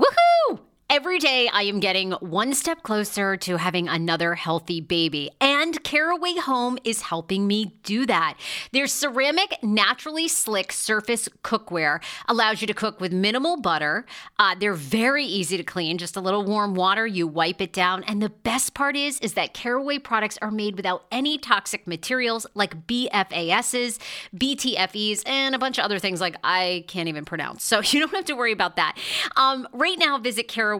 Woohoo! Every day, I am getting one step closer to having another healthy baby, and Caraway Home is helping me do that. Their ceramic, naturally slick surface cookware allows you to cook with minimal butter. Uh, they're very easy to clean, just a little warm water, you wipe it down. And the best part is, is that Caraway products are made without any toxic materials like PFASs, PTFEs, and a bunch of other things like I can't even pronounce. So you don't have to worry about that. Um, right now, visit Caraway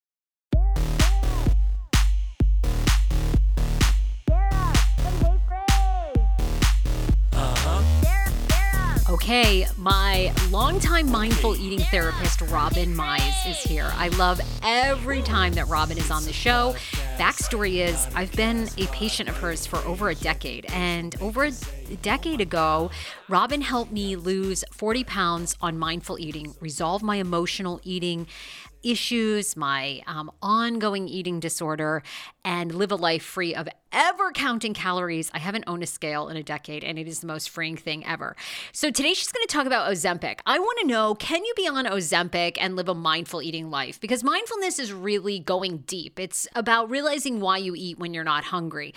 Okay, my longtime mindful eating therapist, Robin Mize, is here. I love every time that Robin is on the show. Backstory is I've been a patient of hers for over a decade, and over a decade ago, Robin helped me lose 40 pounds on mindful eating, resolve my emotional eating issues, my um, ongoing eating disorder, and live a life free of ever counting calories. I haven't owned a scale in a decade, and it is the most freeing thing ever. So today she's going to talk about Ozempic. I want to know can you be on Ozempic and live a mindful eating life? Because mindfulness is really going deep. It's about realizing why you eat when you're not hungry.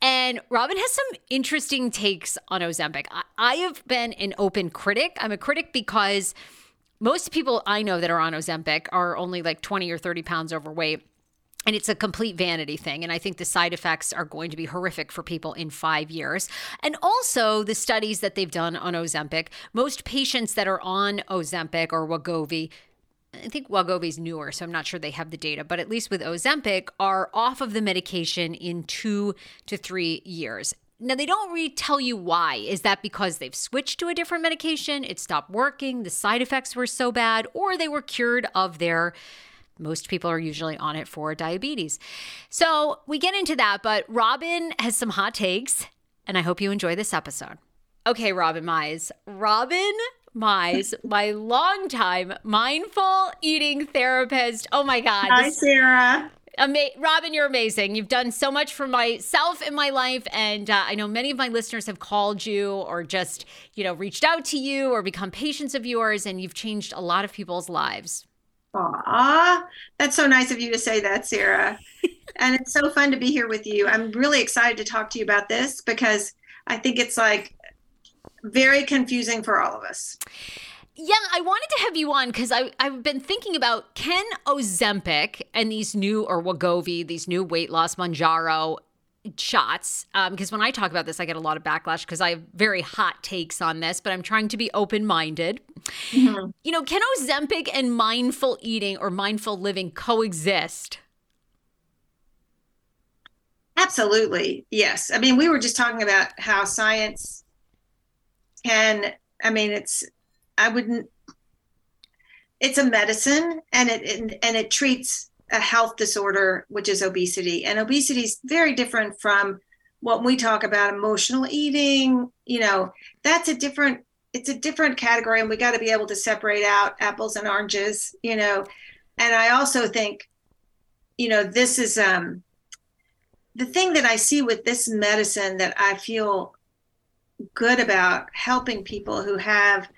And Robin has some interesting takes on Ozempic. I, I have been an open critic. I'm a critic because most people I know that are on Ozempic are only like 20 or 30 pounds overweight. And it's a complete vanity thing. And I think the side effects are going to be horrific for people in five years. And also, the studies that they've done on Ozempic, most patients that are on Ozempic or Wegovy, I think Wegovy's newer, so I'm not sure they have the data, but at least with Ozempic, are off of the medication in two to three years. Now, they don't really tell you why. Is that because they've switched to a different medication, it stopped working, the side effects were so bad, or they were cured of their most people are usually on it for diabetes. So we get into that, but Robin has some hot takes, and I hope you enjoy this episode. Okay, Robin Mize. Robin Mize, my longtime mindful eating therapist. Oh my God. Hi, Sarah. Ama- Robin, you're amazing. You've done so much for myself in my life, and uh, I know many of my listeners have called you or just, you know, reached out to you or become patients of yours, and you've changed a lot of people's lives. Aw, that's so nice of you to say that, Sarah. and it's so fun to be here with you. I'm really excited to talk to you about this because I think it's like very confusing for all of us. Yeah, I wanted to have you on because I've been thinking about can Ozempic and these new, or Wegovy, these new weight loss Mounjaro, shots because um, when I talk about this, I get a lot of backlash because I have very hot takes on this, but I'm trying to be open minded. Mm-hmm. You know, can Ozempic and mindful eating or mindful living coexist? Absolutely. Yes. I mean, we were just talking about how science can, I mean, it's, I wouldn't, it's a medicine and it, and, and it treats a health disorder, which is obesity. And obesity is very different from what we talk about emotional eating. You know, that's a different, it's a different category. And we got to be able to separate out apples and oranges, you know. And I also think, you know, this is, um, the thing that I see with this medicine that I feel good about helping people who have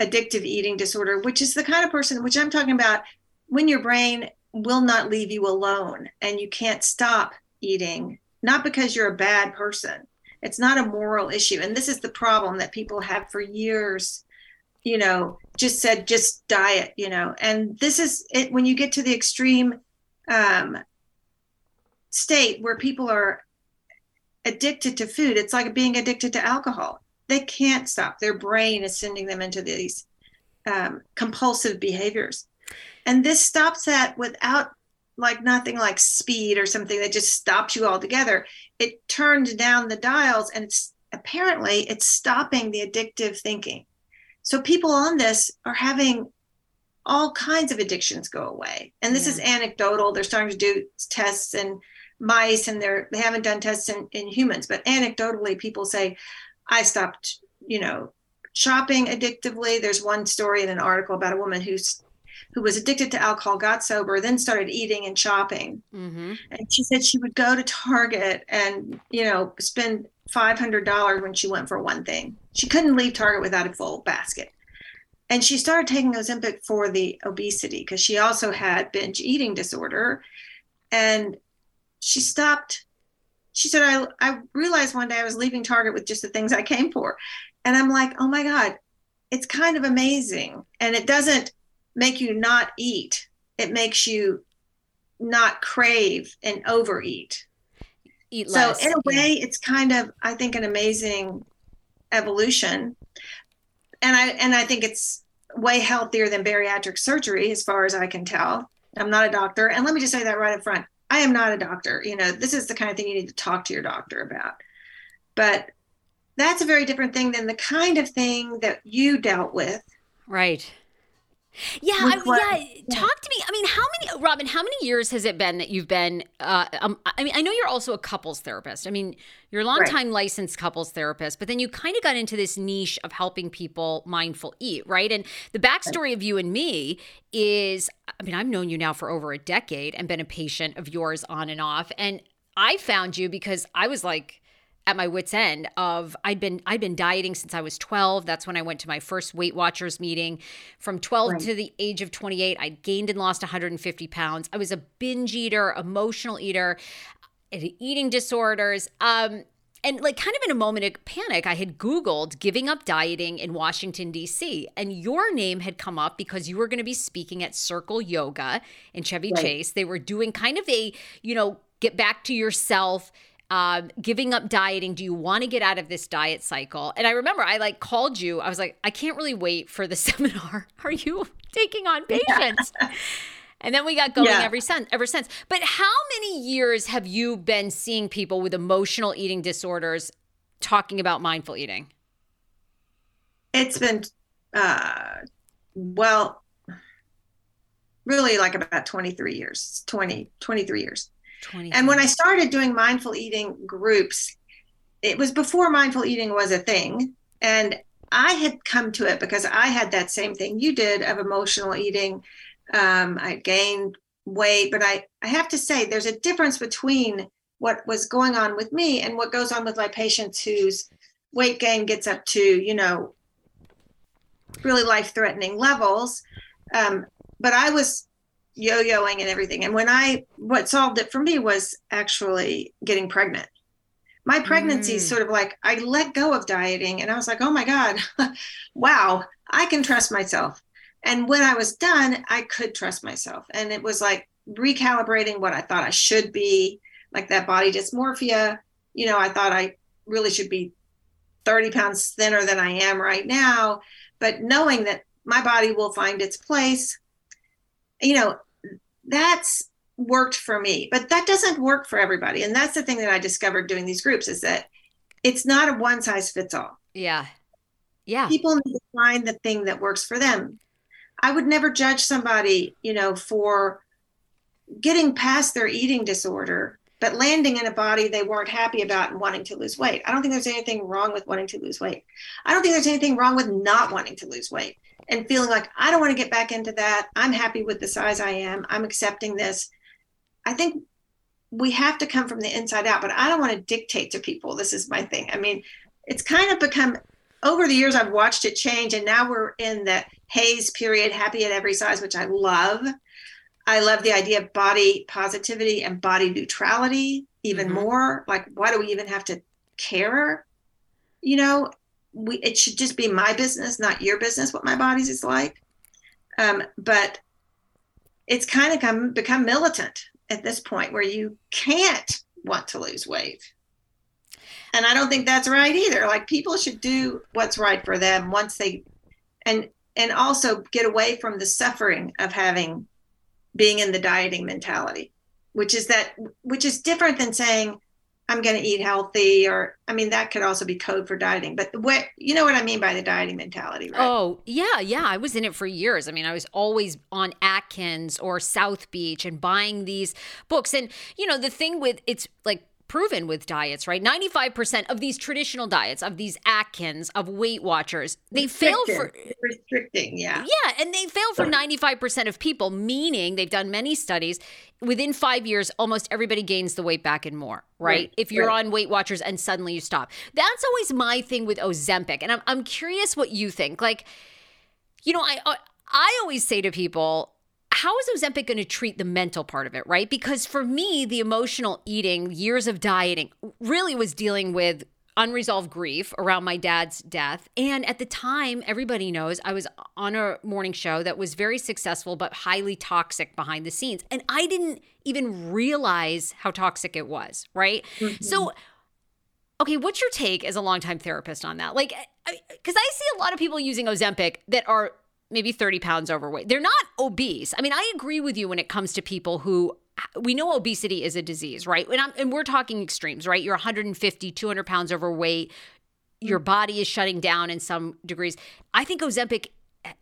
addictive eating disorder, which is the kind of person which I'm talking about when your brain will not leave you alone and you can't stop eating, not because you're a bad person. It's not a moral issue. And this is the problem that people have for years, you know, just said, just diet, you know. And this is it when you get to the extreme um, state where people are addicted to food. It's like being addicted to alcohol. They can't stop. Their brain is sending them into these um, compulsive behaviors. And this stops that without like nothing like speed or something that just stops you altogether. It turns down the dials and it's apparently it's stopping the addictive thinking. So people on this are having all kinds of addictions go away. And this yeah. is anecdotal. They're starting to do tests and mice and they're they haven't done tests in, in humans but anecdotally people say i stopped you know shopping addictively there's one story in an article about a woman who's who was addicted to alcohol got sober then started eating and shopping mm-hmm. and she said she would go to target and you know spend $500 when she went for one thing she couldn't leave target without a full basket and she started taking ozempic for the obesity because she also had binge eating disorder and she stopped. She said, I, I realized one day I was leaving Target with just the things I came for. And I'm like, oh my God, it's kind of amazing. And it doesn't make you not eat, it makes you not crave and overeat. Eat less. So, in a way, yeah. it's kind of, I think, an amazing evolution. And I and I think it's way healthier than bariatric surgery, as far as I can tell. I'm not a doctor. And let me just say that right up front. I am not a doctor. You know, this is the kind of thing you need to talk to your doctor about. But that's a very different thing than the kind of thing that you dealt with. Right. Yeah, I, yeah. Talk to me. I mean, how many, Robin? How many years has it been that you've been? Uh, um, I mean, I know you're also a couples therapist. I mean, you're a longtime right. licensed couples therapist, but then you kind of got into this niche of helping people mindful eat, right? And the backstory of you and me is, I mean, I've known you now for over a decade and been a patient of yours on and off, and I found you because I was like at my wits end of I'd been I'd been dieting since I was 12. That's when I went to my first Weight Watchers meeting. From 12 right. to the age of 28, I gained and lost 150 pounds. I was a binge eater, emotional eater, eating disorders. Um, and like kind of in a moment of panic, I had Googled giving up dieting in Washington, D.C. And your name had come up because you were going to be speaking at Circle Yoga in Chevy right. Chase. They were doing kind of a, you know, get back to yourself uh, giving up dieting. Do you want to get out of this diet cycle? And I remember I like called you. I was like, I can't really wait for the seminar. Are you taking on patients? Yeah. and then we got going yeah. every since ever since. But how many years have you been seeing people with emotional eating disorders talking about mindful eating? It's been uh, well, really like about 23 years, 20, 23 years. And when I started doing mindful eating groups, it was before mindful eating was a thing. And I had come to it because I had that same thing you did of emotional eating. Um, I gained weight, but I, I have to say there's a difference between what was going on with me and what goes on with my patients whose weight gain gets up to, you know, really life threatening levels. Um, but I was yo-yoing and everything. And when I what solved it for me was actually getting pregnant. My pregnancy is mm. sort of like I let go of dieting and I was like, "Oh my god. wow, I can trust myself." And when I was done, I could trust myself. And it was like recalibrating what I thought I should be, like that body dysmorphia. You know, I thought I really should be 30 pounds thinner than I am right now. But knowing that my body will find its place, you know, that's worked for me. But that doesn't work for everybody. And that's the thing that I discovered doing these groups is that it's not a one size fits all. Yeah. Yeah. People need to find the thing that works for them. I would never judge somebody, you know, for getting past their eating disorder, but landing in a body they weren't happy about and wanting to lose weight. I don't think there's anything wrong with wanting to lose weight. I don't think there's anything wrong with not wanting to lose weight and feeling like I don't want to get back into that. I'm happy with the size I am. I'm accepting this. I think we have to come from the inside out, but I don't want to dictate to people. This is my thing. I mean, it's kind of become over the years I've watched it change and now we're in the HAES period, happy at every size, which I love. I love the idea of body positivity and body neutrality even mm-hmm. more. Like, why do we even have to care? You know, we it should just be my business, not your business, what my body's is like. Um, but it's kind of come become militant at this point where you can't want to lose weight. And I don't think that's right either. Like people should do what's right for them once they and and also get away from the suffering of having being in the dieting mentality which is that which is different than saying i'm going to eat healthy or i mean that could also be code for dieting but what you know what i mean by the dieting mentality right? Oh yeah yeah i was in it for years. I mean i was always on atkins or south beach and buying these books. And you know the thing with it's like proven with diets, right? 95% of these traditional diets, of these Atkins, of Weight Watchers, they fail for restricting, yeah. Yeah, and they fail for 95% of people, meaning they've done many studies. Within five years, almost everybody gains the weight back and more, right? right if you're right. on Weight Watchers and suddenly you stop. That's always my thing with Ozempic. And I'm, I'm curious what you think. Like, you know, I, I always say to people, how is Ozempic going to treat the mental part of it, right? Because for me, the emotional eating, years of dieting, really was dealing with unresolved grief around my dad's death. And at the time, everybody knows I was on a morning show that was very successful, but highly toxic behind the scenes. And I didn't even realize how toxic it was, right? Mm-hmm. So, okay, what's your take as a longtime therapist on that? Like, because I, I see a lot of people using Ozempic that are maybe 30 pounds overweight. They're not obese. I mean, I agree with you when it comes to people who we know obesity is a disease, right? And, and we're talking extremes, right? You're 150, 200 pounds overweight. Your mm. body is shutting down in some degrees. I think Ozempic,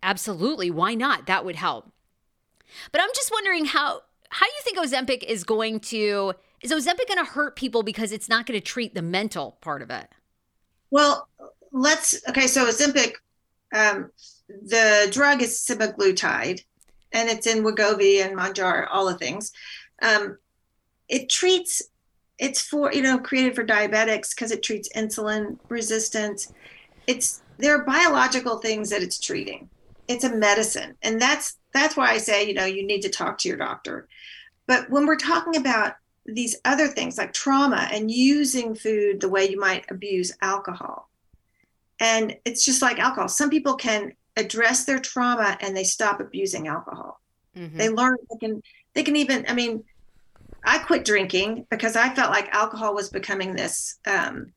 absolutely. Why not? That would help. But I'm just wondering how how you think Ozempic is going to is Ozempic going to hurt people because it's not going to treat the mental part of it? Well, let's okay. So Ozempic um, the drug is semaglutide, and it's in Wegovy and Mounjaro, all the things. Um, it treats. It's for you know created for diabetics because it treats insulin resistance. It's there are biological things that it's treating. It's a medicine, and that's that's why I say you know you need to talk to your doctor. But when we're talking about these other things like trauma and using food the way you might abuse alcohol, and it's just like alcohol. Some people can address their trauma and they stop abusing alcohol. Mm-hmm. They learn they can they can even I mean I quit drinking because I felt like alcohol was becoming this um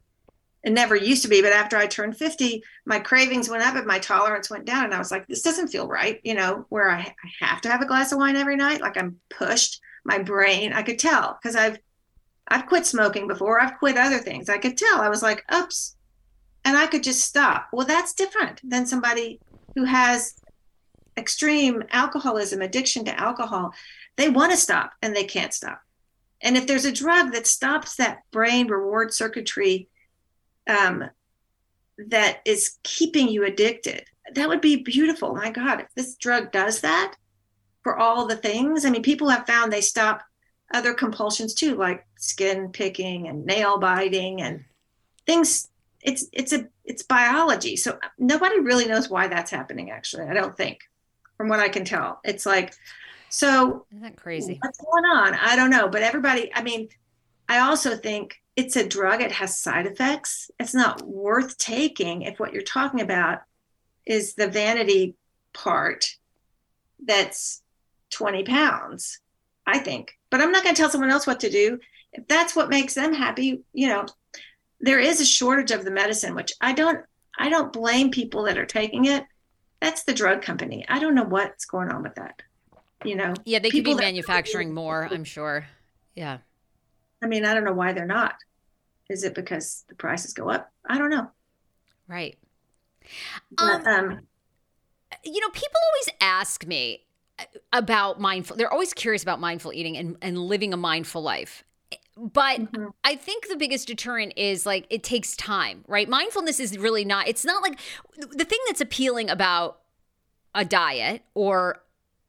it never used to be but after I turned 50 my cravings went up and my tolerance went down. And I was like this doesn't feel right you know where I, I have to have a glass of wine every night. Like I'm pushed. My brain I could tell because I've I've quit smoking before. I've quit other things. I could tell. I was like oops. And I could just stop. Well that's different than somebody who has extreme alcoholism, addiction to alcohol, they want to stop and they can't stop. And if there's a drug that stops that brain reward circuitry um, that is keeping you addicted, that would be beautiful. My God, if this drug does that for all the things, I mean, people have found they stop other compulsions too, like skin picking and nail biting and things it's it's a it's biology. So uh, nobody really knows why that's happening. Actually, I don't think, from what I can tell, it's like so. Isn't that crazy? What's going on? I don't know. But everybody, I mean, I also think it's a drug. It has side effects. It's not worth taking if what you're talking about is the vanity part. That's 20 pounds. I think. But I'm not going to tell someone else what to do. if that's what makes them happy, you know, there is a shortage of the medicine, which I don't I don't blame people that are taking it. That's the drug company. I don't know what's going on with that. You know. Yeah, they could be manufacturing more, I'm sure. Yeah. I mean, I don't know why they're not. Is it because the prices go up? I don't know. Right. But, um, um you know, people always ask me about mindful. They're always curious about mindful eating and, and living a mindful life. But mm-hmm. I think the biggest deterrent is like it takes time, right? Mindfulness is really not, it's not like the thing that's appealing about a diet or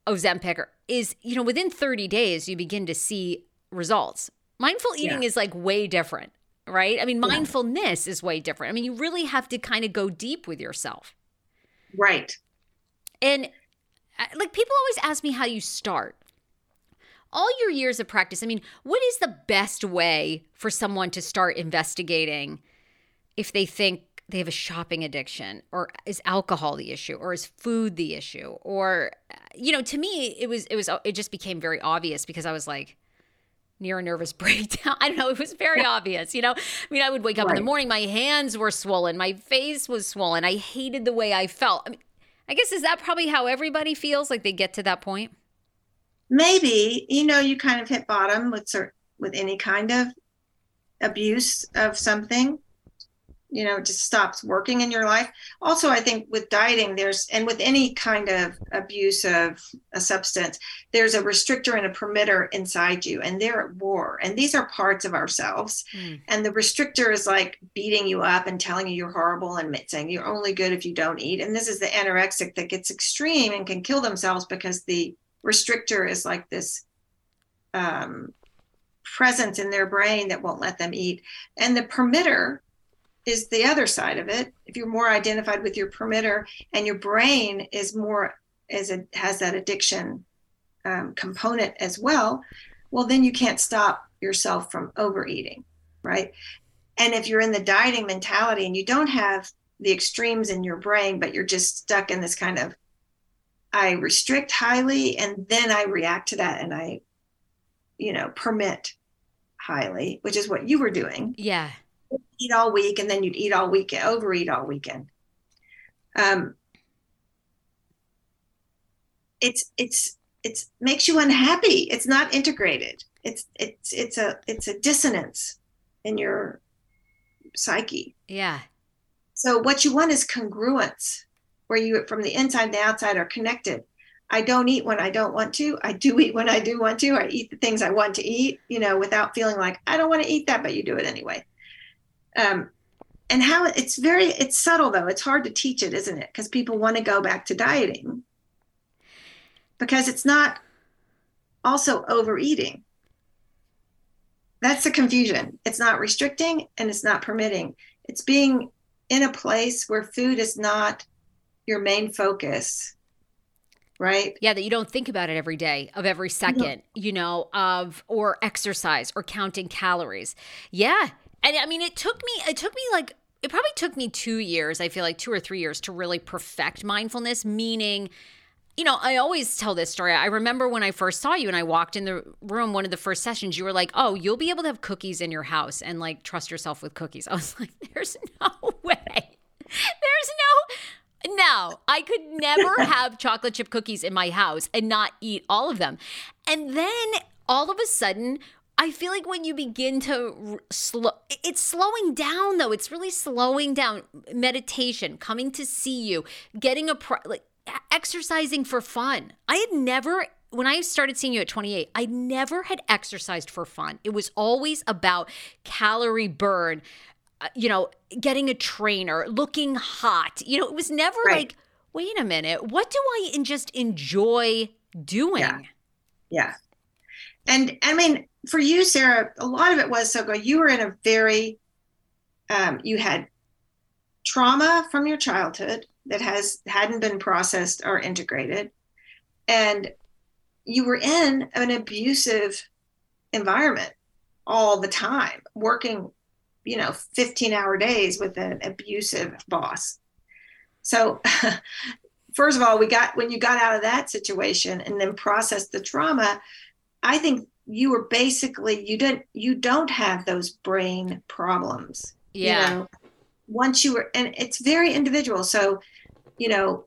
Ozempic is, you know, within 30 days, you begin to see results. Mindful eating yeah. is like way different, right? I mean, mindfulness yeah. is way different. I mean, you really have to kind of go deep with yourself. Right. And uh, like people always ask me how you start all your years of practice, I mean, what is the best way for someone to start investigating if they think they have a shopping addiction or is alcohol the issue or is food the issue or you know, to me it was it was it just became very obvious because I was like near a nervous breakdown. I don't know, it was very obvious, you know. I mean, I would wake up right. in the morning, my hands were swollen, my face was swollen. I hated the way I felt. I mean, I guess is that probably how everybody feels like they get to that point? Maybe you know you kind of hit bottom with with any kind of abuse of something you know it just stops working in your life. Also i think with dieting there's and with any kind of abuse of a substance there's a restrictor and a permitter inside you and they're at war and these are parts of ourselves. Mm. and the restrictor is like beating you up and telling you you're horrible and saying you're only good if you don't eat. And this is the anorexic that gets extreme and can kill themselves because the restrictor is like this um, presence in their brain that won't let them eat. And the permitter is the other side of it. If you're more identified with your permitter and your brain is more as it has that addiction um, component as well, well, then you can't stop yourself from overeating, right? And if you're in the dieting mentality and you don't have the extremes in your brain, but you're just stuck in this kind of I restrict highly and then I react to that and I, you know, permit highly, which is what you were doing. Yeah. Eat all week and then you'd eat all weekend, overeat all weekend. Um, it's it's it's makes you unhappy. It's not integrated. It's it's it's a it's a dissonance in your psyche. Yeah. So what you want is congruence where you from the inside and the outside are connected. I don't eat when I don't want to. I do eat when I do want to. I eat the things I want to eat, you know, without feeling like I don't want to eat that, but you do it anyway. Um, and how it's very it's subtle though. It's hard to teach it, isn't it? Because people want to go back to dieting because it's not also overeating. That's the confusion. It's not restricting and it's not permitting. It's being in a place where food is not your main focus right yeah that you don't think about it every day of every second you know of or exercise or counting calories yeah and i mean it took me it took me like it probably took me two years i feel like two or three years to really perfect mindfulness meaning you know, I always tell this story. I remember when I first saw you and I walked in the room, one of the first sessions, you were like, Oh, you'll be able to have cookies in your house and like trust yourself with cookies. I was like, There's no way. There's no no, I could never have chocolate chip cookies in my house and not eat all of them. And then all of a sudden, I feel like when you begin to slow, it's slowing down though. It's really slowing down. Meditation, coming to see you, getting a like exercising for fun. I had never when I started seeing you at 28, I never had exercised for fun. It was always about calorie burn, you know, getting a trainer, looking hot. You know, it was never right. like, wait a minute, what do I in just enjoy doing? Yeah. yeah. And I mean, for you, Sarah, a lot of it was so good. You were in a very, um, you had trauma from your childhood that has hadn't been processed or integrated, and you were in an abusive environment all the time, working you know 15 hour days with an abusive boss so first of all we got when you got out of that situation and then processed the trauma i think you were basically you didn't you don't have those brain problems. Yeah. You know, once you were and it's very individual. So, you know,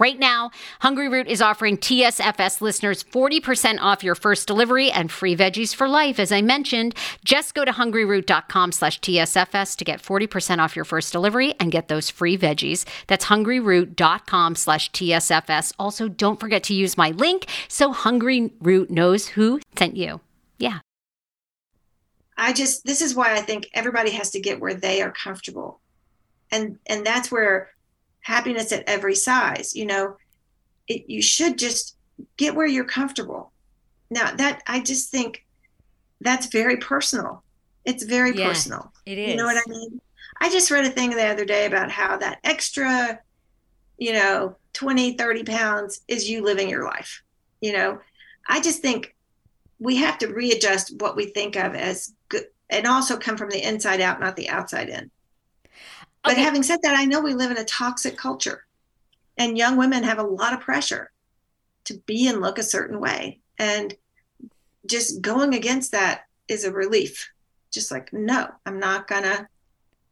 Right now, Hungry Root is offering TSFS listeners 40% off your first delivery and free veggies for life. As I mentioned, just go to hungryroot.com slash TSFS to get 40% off your first delivery and get those free veggies. That's hungryroot.com slash TSFS. Also, don't forget to use my link so Hungry Root knows who sent you. Yeah. I just this is why I think everybody has to get where they are comfortable. And and that's where happiness at every size you know it, you should just get where you're comfortable. Now that i just think that's very personal. It's very Yeah, personal. It you know what i mean? I just read a thing the other day about how that extra you know 20 30 pounds is you living your life you know? I just think we have to readjust what we think of as good and also come from the inside out not the outside in but Okay. having said that, I know we live in a toxic culture, and young women have a lot of pressure to be and look a certain way. And just going against that is a relief. Just like, no, I'm not going to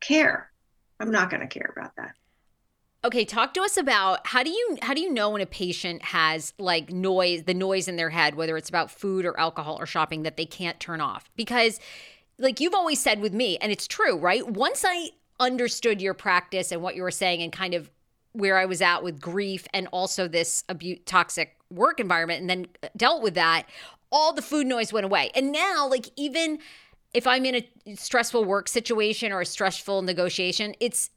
care. I'm not going to care about that. Okay, talk to us about how do you how do you know when a patient has like noise, the noise in their head, whether it's about food or alcohol or shopping that they can't turn off? Because like you've always said with me, and it's true, right? Once I understood your practice and what you were saying and kind of where I was at with grief and also this abuse toxic work environment and then dealt with that, all the food noise went away. And now like even if I'm in a stressful work situation or a stressful negotiation, it's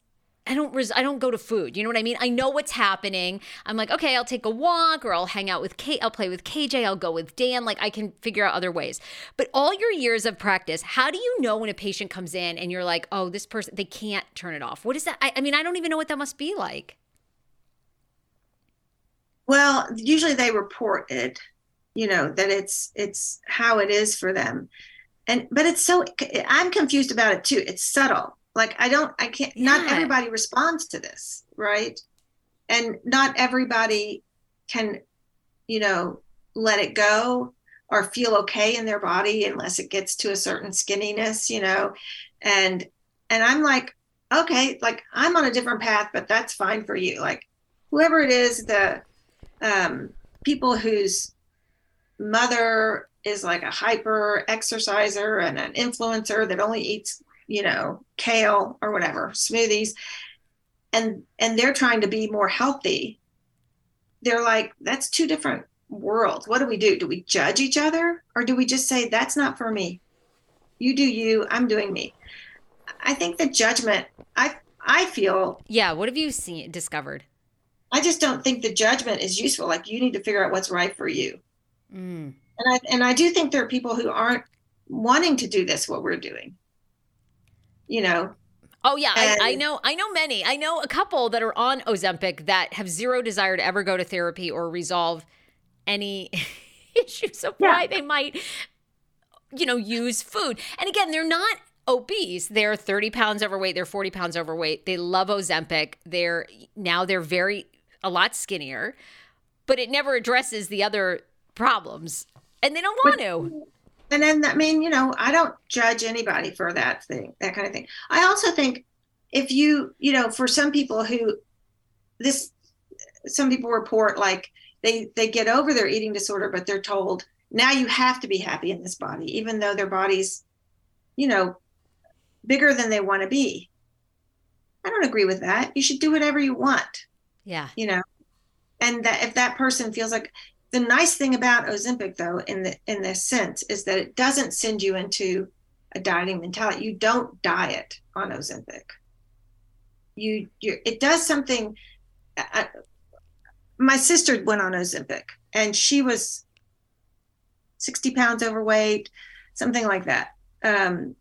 I don't res- I don't go to food. You know what I mean? I know what's happening. I'm like, okay, I'll take a walk or I'll hang out with Kate, I'll play with KJ, I'll go with Dan, like I can figure out other ways. But all your years of practice, how do you know when a patient comes in and you're like, "Oh, this person they can't turn it off." What is that? I, I mean, I don't even know what that must be like. Well, usually they report it, you know, that it's it's how it is for them. And but it's so I'm confused about it too. It's subtle. Like I don't I can't not everybody responds to this, right? And not everybody can, you know, let it go or feel okay in their body unless it gets to a certain skinniness, you know. And and I'm like, okay, like I'm on a different path, but that's fine for you. Like whoever it is, the um, people whose mother is like a hyper exerciser and an influencer that only eats you know kale or whatever smoothies and and they're trying to be more healthy they're like that's two different worlds what do we do do we judge each other or do we just say that's not for me you do you i'm doing me i think the judgment i i feel Yeah, what have you seen discovered? I just don't think the judgment is useful. Like you need to figure out what's right for you. Mm. And I and I do think there are people who aren't wanting to do this what we're doing. You know. Oh yeah, I, I, know. I know many. I know a couple that are on Ozempic that have zero desire to ever go to therapy or resolve any issues of yeah. why they might, you know, use food. And again, they're not obese. They're 30 pounds overweight. They're 40 pounds overweight. They love Ozempic. They're now they're very a lot skinnier, but it never addresses the other problems, and they don't want but, to and then I mean, you know, I don't judge anybody for that thing, that kind of thing. I also think if you, you know, for some people who this some people report like they they get over their eating disorder, but they're told now you have to be happy in this body, even though their body's, you know, bigger than they want to be. I don't agree with that. You should do whatever you want. Yeah. You know, and that if that person feels like the nice thing about Ozempic, though, in the in this sense, is that it doesn't send you into a dieting mentality. You don't diet on Ozempic. You, you it does something. I, uh, uh, my sister went on Ozempic, and she was sixty pounds overweight, something like that. Um,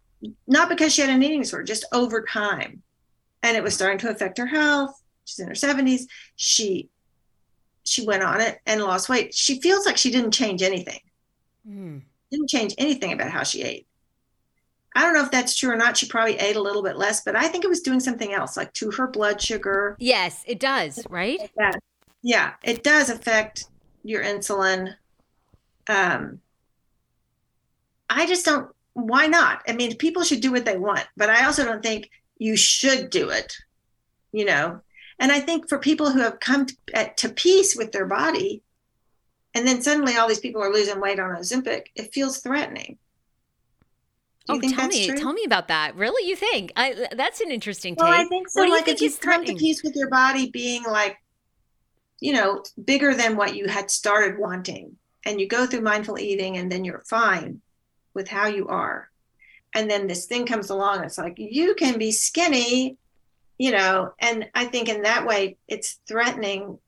not because she had an eating disorder, just over time, and it was starting to affect her health. She's in her seventies. She she went on it and lost weight. She feels like she didn't change anything. Mm. Didn't change anything about how she ate. I don't know if that's true or not. She probably ate a little bit less, but I think it was doing something else, like to her blood sugar. Yes, it does, right? Yeah, yeah it does affect your insulin. Um, I just don't. Why not? I mean, people should do what they want, but I also don't think you should do it. You know, and I think for people who have come to, at, to peace with their body, and then suddenly all these people are losing weight on Ozempic, it feels threatening. oh, tell me, true? tell me about that. Really, you think I, that's an interesting take? Well, I think so. like if you come to peace with your body being like, you know, bigger than what you had started wanting, and you go through mindful eating, and then you're fine with how you are, and then this thing comes along. It's like you can be skinny you know and i think in that way it's threatening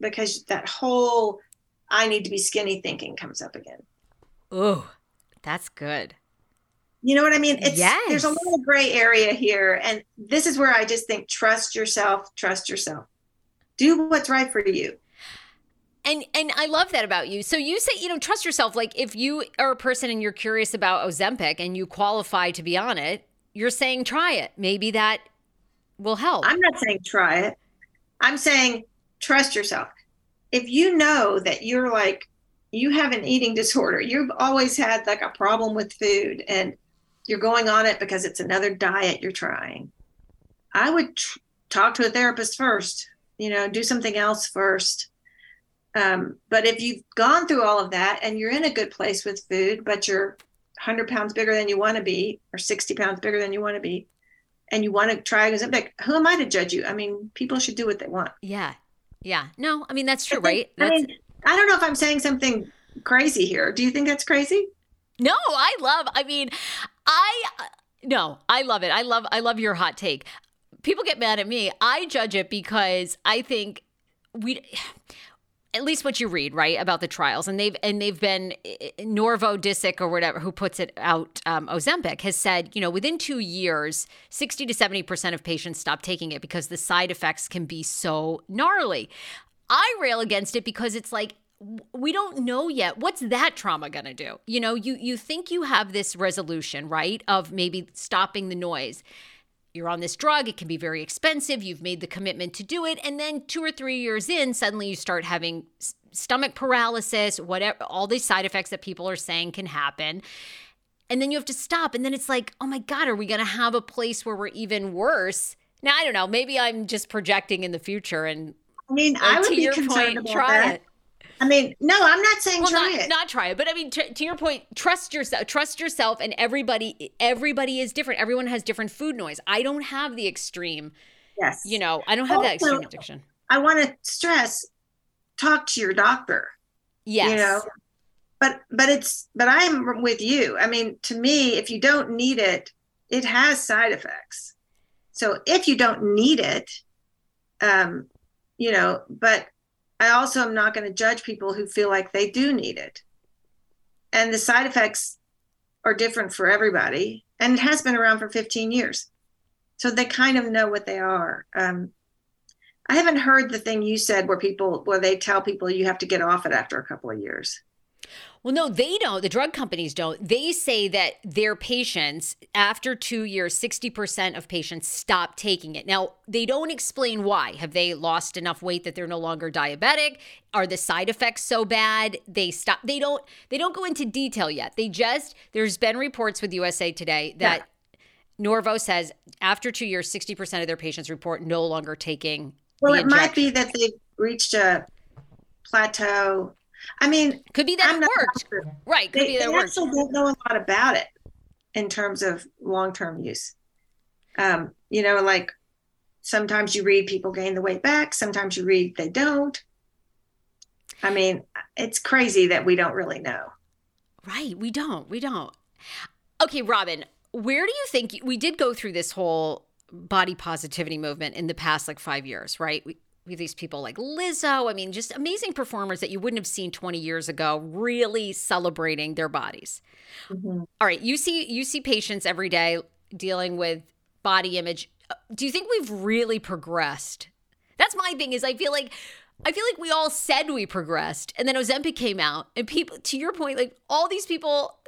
because that whole i need to be skinny thinking comes up again oh that's good you know what i mean it's yes. there's a little gray area here and this is where i just think trust yourself trust yourself do what's right for you and and I love that about you. So you say, you know, trust yourself. Like if you are a person and you're curious about Ozempic and you qualify to be on it, you're saying try it. Maybe that will help. I'm not saying try it. I'm saying trust yourself. If you know that you're like, you have an eating disorder, you've always had like a problem with food and you're going on it because it's another diet you're trying, I would tr- talk to a therapist first, you know, do something else first. Um, but if you've gone through all of that and you're in a good place with food, but you're 100 pounds bigger than you want to be or 60 pounds bigger than you want to be, and you want to try Ozempic, who am I to judge you? I mean, people should do what they want. Yeah. Yeah. No, I mean, that's true, right? That's... I mean, I don't know if I'm saying something crazy here. Do you think that's crazy? No, I love, I mean, I, no, I love it. I love, I love your hot take. People get mad at me. I judge it because I think we, at least what you read right about the trials. And they've and they've been Novo Nordisk or whatever who puts it out um, Ozempic has said you know within two years 60 to 70 percent of patients stop taking it because the side effects can be so gnarly. I rail against it because it's like we don't know yet. What's that trauma going to do? You know you you think you have this resolution right of maybe stopping the noise you're on this drug, it can be very expensive, you've made the commitment to do it, and then 2 or 3 years in suddenly you start having stomach paralysis, whatever all these side effects that people are saying can happen. And then you have to stop and then it's like, "Oh my god, are we going to have a place where we're even worse?" Now, I don't know, maybe I'm just projecting in the future and I mean, I would be concerned point, about try that. it. I mean, no, I'm not saying well, try not, it. Not try it, but I mean, to, to your point, trust yourself. Trust yourself, and everybody, everybody is different. Everyone has different food noise. I don't have the extreme. Yes. You know, I don't have also, that extreme addiction. I want to stress: talk to your doctor. Yes. You know, but but it's but I'm with you. I mean, to me, if you don't need it, it has side effects. So if you don't need it, um, you know, but I also am not going to judge people who feel like they do need it. And the side effects are different for everybody. and it has been around for 15 years. So they kind of know what they are. Um, I haven't heard the thing you said where people where they tell people you have to get off it after a couple of years. Well, no, they don't. The drug companies don't. They say that their patients, after two years, 60% of patients stop taking it. Now, they don't explain why. Have they lost enough weight that they're no longer diabetic? Are the side effects so bad? They stop. They don't they don't go into detail yet. They just there's been reports with USA Today that yeah. Novo says after two years, 60% of their patients report no longer taking. Well, it might be that they've reached a plateau I mean, could be that it worked. Right. Could they, be that worked. actually don't know a lot about it in terms of long term use. Um, you know, like sometimes you read people gain the weight back, sometimes you read they don't. I mean, it's crazy that we don't really know. Right. We don't. We don't. Okay, Robin, where do you think we did go through this whole body positivity movement in the past like five years, right? We, we have these people like Lizzo. I mean, just amazing performers that you wouldn't have seen 20 years ago, really celebrating their bodies. Mm-hmm. All right, you see you see patients every day dealing with body image. Do you think we've really progressed? That's my thing is I feel like I feel like we all said we progressed and then Ozempic came out and people to your point like all these people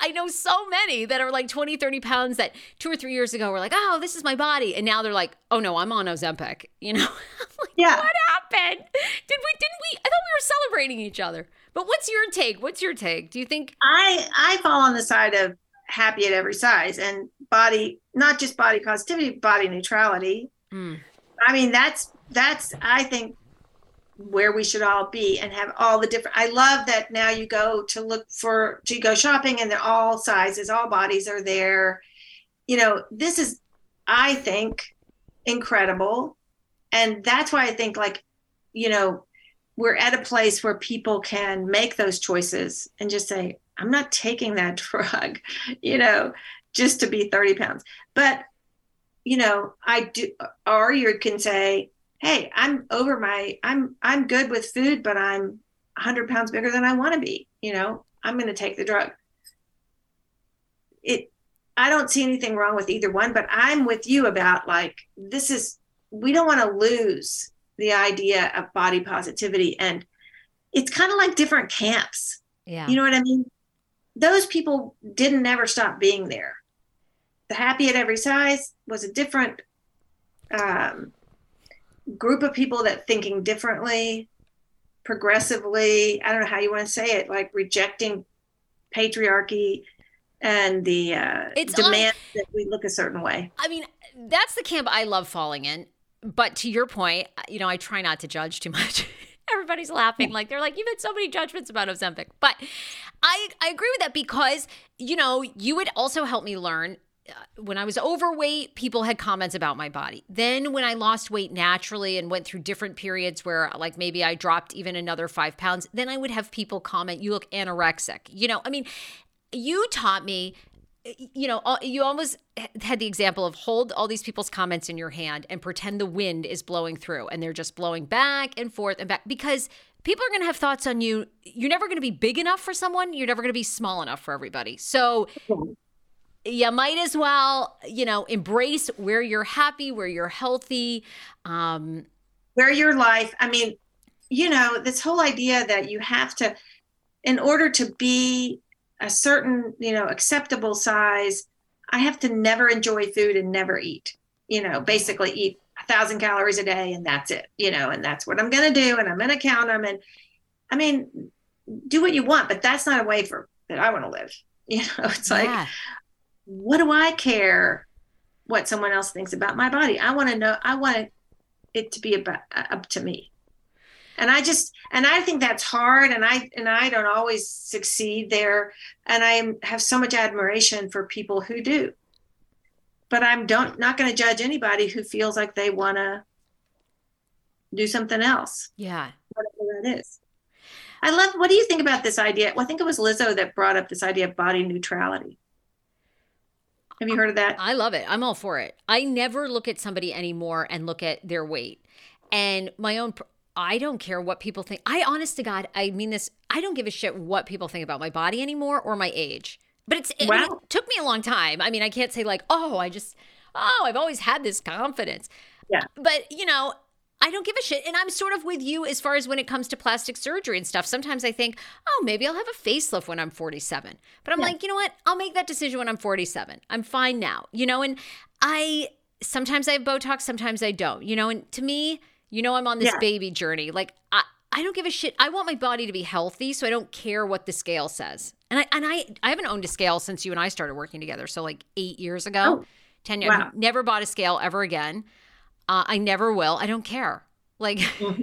I know so many that are like 20, 30 pounds that two or three years ago were like, oh, this is my body. And now they're like, oh no, I'm on Ozempic. You know? like, yeah. What happened? Did we, didn't we? I thought we were celebrating each other. But what's your take? What's your take? Do you think? I, I fall on the side of happy at every size and body, not just body positivity, body neutrality. Mm. I mean, that's, that's, I think where we should all be and have all the different i love that now you go to look for to go shopping and they're all sizes all bodies are there. You know this is i think incredible. And that's why i think like you know we're at a place where people can make those choices and just say i'm not taking that drug you know just to be 30 pounds. But you know i do or you can say hey i'm over my i'm i'm good with food but i'm 100 pounds bigger than i want to be you know? I'm going to take the drug. It i don't see anything wrong with either one but i'm with you about like this is we don't want to lose the idea of body positivity and it's kind of like different camps. Yeah. You know what i mean? Those people didn't ever stop being there. The happy at every size was a different um, group of people that thinking differently, progressively, I don't know how you want to say it, like rejecting patriarchy and the uh, it's demand on, that we look a certain way. I mean, that's the camp I love falling in. But to your point, you know, I try not to judge too much. Everybody's laughing like they're like you've had so many judgments about Ozempic. But I I agree with that because you know you would also help me learn when I was overweight, people had comments about my body. Then, when I lost weight naturally and went through different periods where, like, maybe I dropped even another five pounds, then I would have people comment, You look anorexic. You know, I mean, you taught me, you know, you almost had the example of hold all these people's comments in your hand and pretend the wind is blowing through and they're just blowing back and forth and back because people are going to have thoughts on you. You're never going to be big enough for someone, you're never going to be small enough for everybody. So, you might as well, you know, embrace where you're happy, where you're healthy, um, where your life. I mean, you know, this whole idea that you have to, in order to be a certain, you know, acceptable size, I have to never enjoy food and never eat. You know, basically eat a thousand calories a day and that's it. You know, and that's what I'm going to do, and I'm going to count them. And I mean, do what you want, but that's not a way for that I want to live. You know, it's yeah. like what do I care what someone else thinks about my body? I want to know, I want it to be about uh, up to me. And I just, and I think that's hard. And I, and I don't always succeed there. And I have so much admiration for people who do. But I'm don't not going to judge anybody who feels like they want to do something else. Yeah. Whatever that is. I love, what do you think about this idea? Well, I think it was Lizzo that brought up this idea of body neutrality. Have you heard of that? I love it. I'm all for it. I never look at somebody anymore and look at their weight. And my own I don't care what people think. I honest to God, I mean this, I don't give a shit what people think about my body anymore or my age. But it's it, Wow. it took me a long time. I mean, I can't say like, oh, I just oh, I've always had this confidence. Yeah. But you know, I don't give a shit. And I'm sort of with you as far as when it comes to plastic surgery and stuff. Sometimes I think, oh, maybe I'll have a facelift when I'm 47. But I'm Yeah. like, you know what? I'll make that decision when I'm 47. I'm fine now. You know, and I sometimes I have Botox, sometimes I don't. You know, and to me, you know, I'm on this Yeah. baby journey. Like I I don't give a shit. I want my body to be healthy, so I don't care what the scale says. And I and I I haven't owned a scale since you and I started working together. So like eight years ago, Oh, ten years. wow. Never bought a scale ever again. Uh, I never will. I don't care. Like Mhm.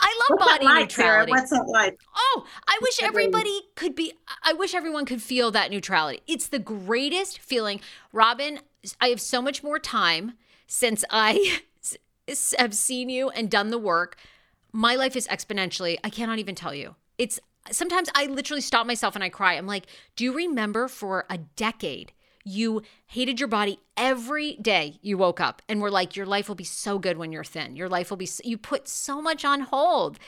I love What's body like, Sarah? neutrality. What's that like? Oh, I wish everybody could be, I wish everyone could feel that neutrality. It's the greatest feeling. Robin, I have so much more time since I have seen you and done the work. My life is exponentially, I cannot even tell you. It's sometimes I literally stop myself and I cry. I'm like, do you remember for a decade? You hated your body every day you woke up and were like, your life will be so good when you're thin. Your life will be, s- you put so much on hold.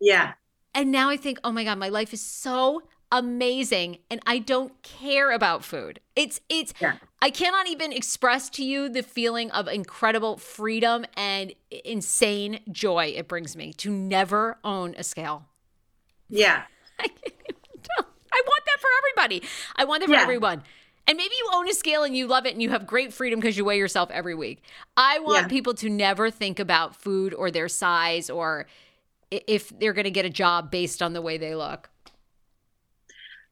Yeah. And now I think, oh my God, my life is so amazing and I don't care about food. It's it's Yeah. I cannot even express to you the feeling of incredible freedom and insane joy it brings me to never own a scale. Yeah. I want that for everybody. I want that for Yeah. everyone. And maybe you own a scale and you love it and you have great freedom because you weigh yourself every week. I want Yeah. people to never think about food or their size or if they're going to get a job based on the way they look.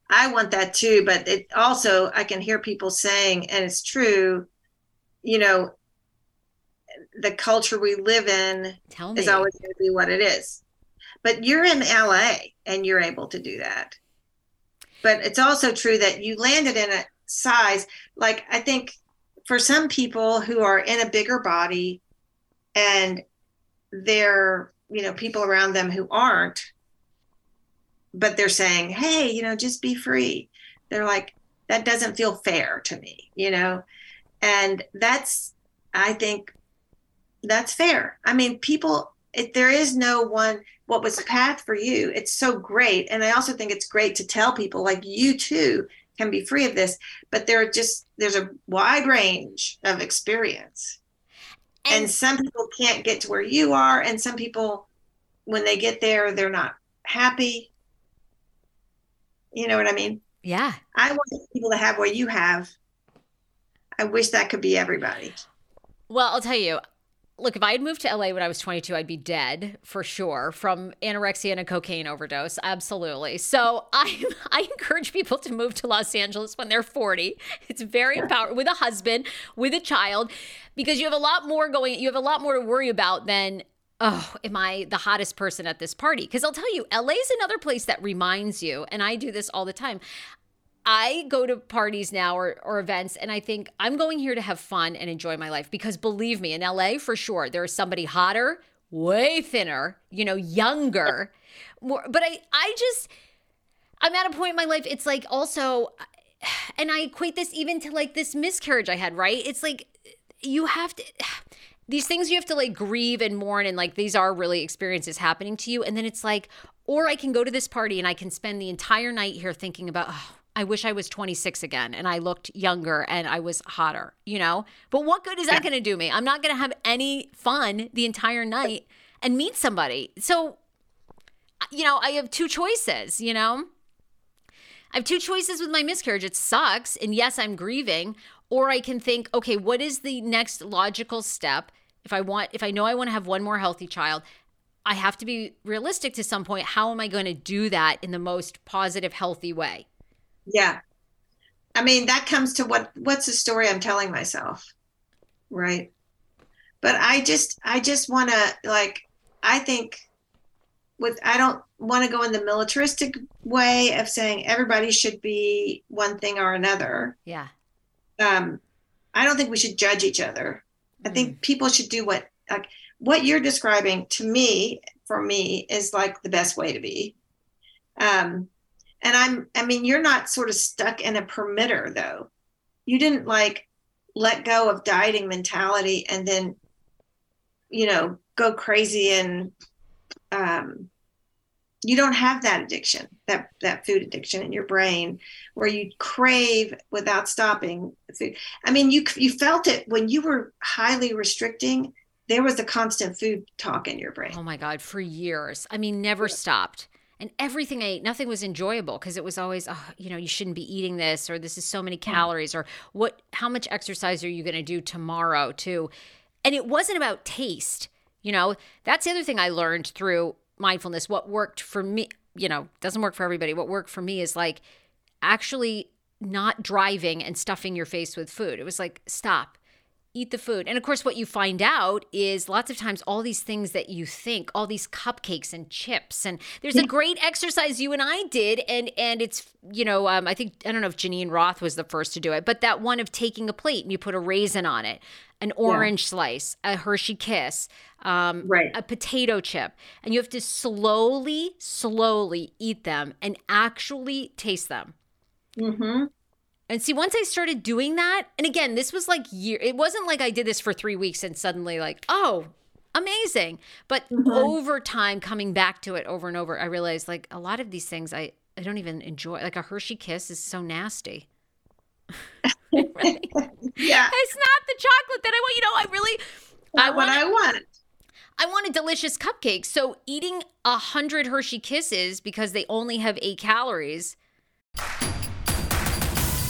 I want that too, but it also I can hear people saying, and it's true, you know, the culture we live in is always going to be what it is. But you're in LA and you're able to do that. But it's also true that you landed in a size like I think for some people who are in a bigger body and they're, you know, people around them who aren't, but they're saying, hey, you know, just be free. They're like, that doesn't feel fair to me, you know? And that's, I think, that's fair. I mean, people, if there is no one, what was the path for you? It's so great. And I also think it's great to tell people, like, you too can be free of this, but there are just, there's a wide range of experience. And, And- some people can't get to where you are. And some people, when they get there, they're not happy. You know what I mean? yeah. I want people to have what you have. I wish that could be everybody. Well, I'll tell you. Look, if I had moved to LA when I was 22, I'd be dead for sure from anorexia and a cocaine overdose. Absolutely. So I, I encourage people to move to Los Angeles when they're 40. It's very empowering with a husband, with a child, because you have a lot more going. You have a lot more to worry about than oh, am I the hottest person at this party? Because I'll tell you, LA is another place that reminds you, and I do this all the time. I go to parties now or, or events and I think I'm going here to have fun and enjoy my life because believe me, in LA for sure, there is somebody hotter, way thinner, you know, younger. More, but I, I just, I'm at a point in my life, it's like also, and I equate this even to like this miscarriage I had, right? It's like you have to, these things you have to like grieve and mourn and like these are really experiences happening to you. And then it's like, or I can go to this party and I can spend the entire night here thinking about, oh, I wish I was 26 again and I looked younger and I was hotter, you know? But what good is that going to do me? I'm not going to have any fun the entire night and meet somebody. So, you know, I have two choices, you know? I have two choices with my miscarriage. It sucks. And yes, I'm grieving. Or I can think, okay, what is the next logical step? If I want, if I know I want to have one more healthy child, I have to be realistic to some point. How am I going to do that in the most positive, healthy way? Yeah. I mean, that comes to what what's the story I'm telling myself. Right. But I just I just want to like I think with I don't want to go in the militaristic way of saying everybody should be one thing or another. Yeah. Um I don't think we should judge each other. I think people should do what like what you're describing to me for me is like the best way to be. Um and I'm I mean you're not sort of stuck in a permitter though. You didn't like let go of dieting mentality and then you know go crazy and um you don't have that addiction, that that food addiction in your brain where you crave without stopping food. I mean, you you felt it when you were highly restricting. There was a constant food talk in your brain. Oh my god, for years. I mean, never stopped. And everything I ate, nothing was enjoyable because it was always, oh, you know, you shouldn't be eating this, or this is so many hmm. calories, or what? How much exercise are you going to do tomorrow, too? And it wasn't about taste. You know, that's the other thing I learned through mindfulness, what worked for me, you know, doesn't work for everybody. What worked for me is like actually not driving and stuffing your face with food. It was like, stop, eat the food. And of course, what you find out is lots of times all these things that you think, all these cupcakes and chips, and there's a great exercise you and I did, and and it's you know um, I think I don't know if Geneen Roth was the first to do it, but that one of taking a plate and you put a raisin on it, an orange yeah. slice, a Hershey Kiss, um, right. a potato chip, and you have to slowly, slowly eat them and actually taste them. Mm-hmm. And see, once I started doing that, and again, this was like year. It wasn't like I did this for three weeks and suddenly like, oh, amazing. But mm-hmm. over time, coming back to it over and over, I realized like a lot of these things I I don't even enjoy. Like a Hershey Kiss is so nasty. yeah, it's not the chocolate that I want. You know, I really, I want. I want. I want a delicious cupcake. So eating a hundred Hershey Kisses because they only have eight calories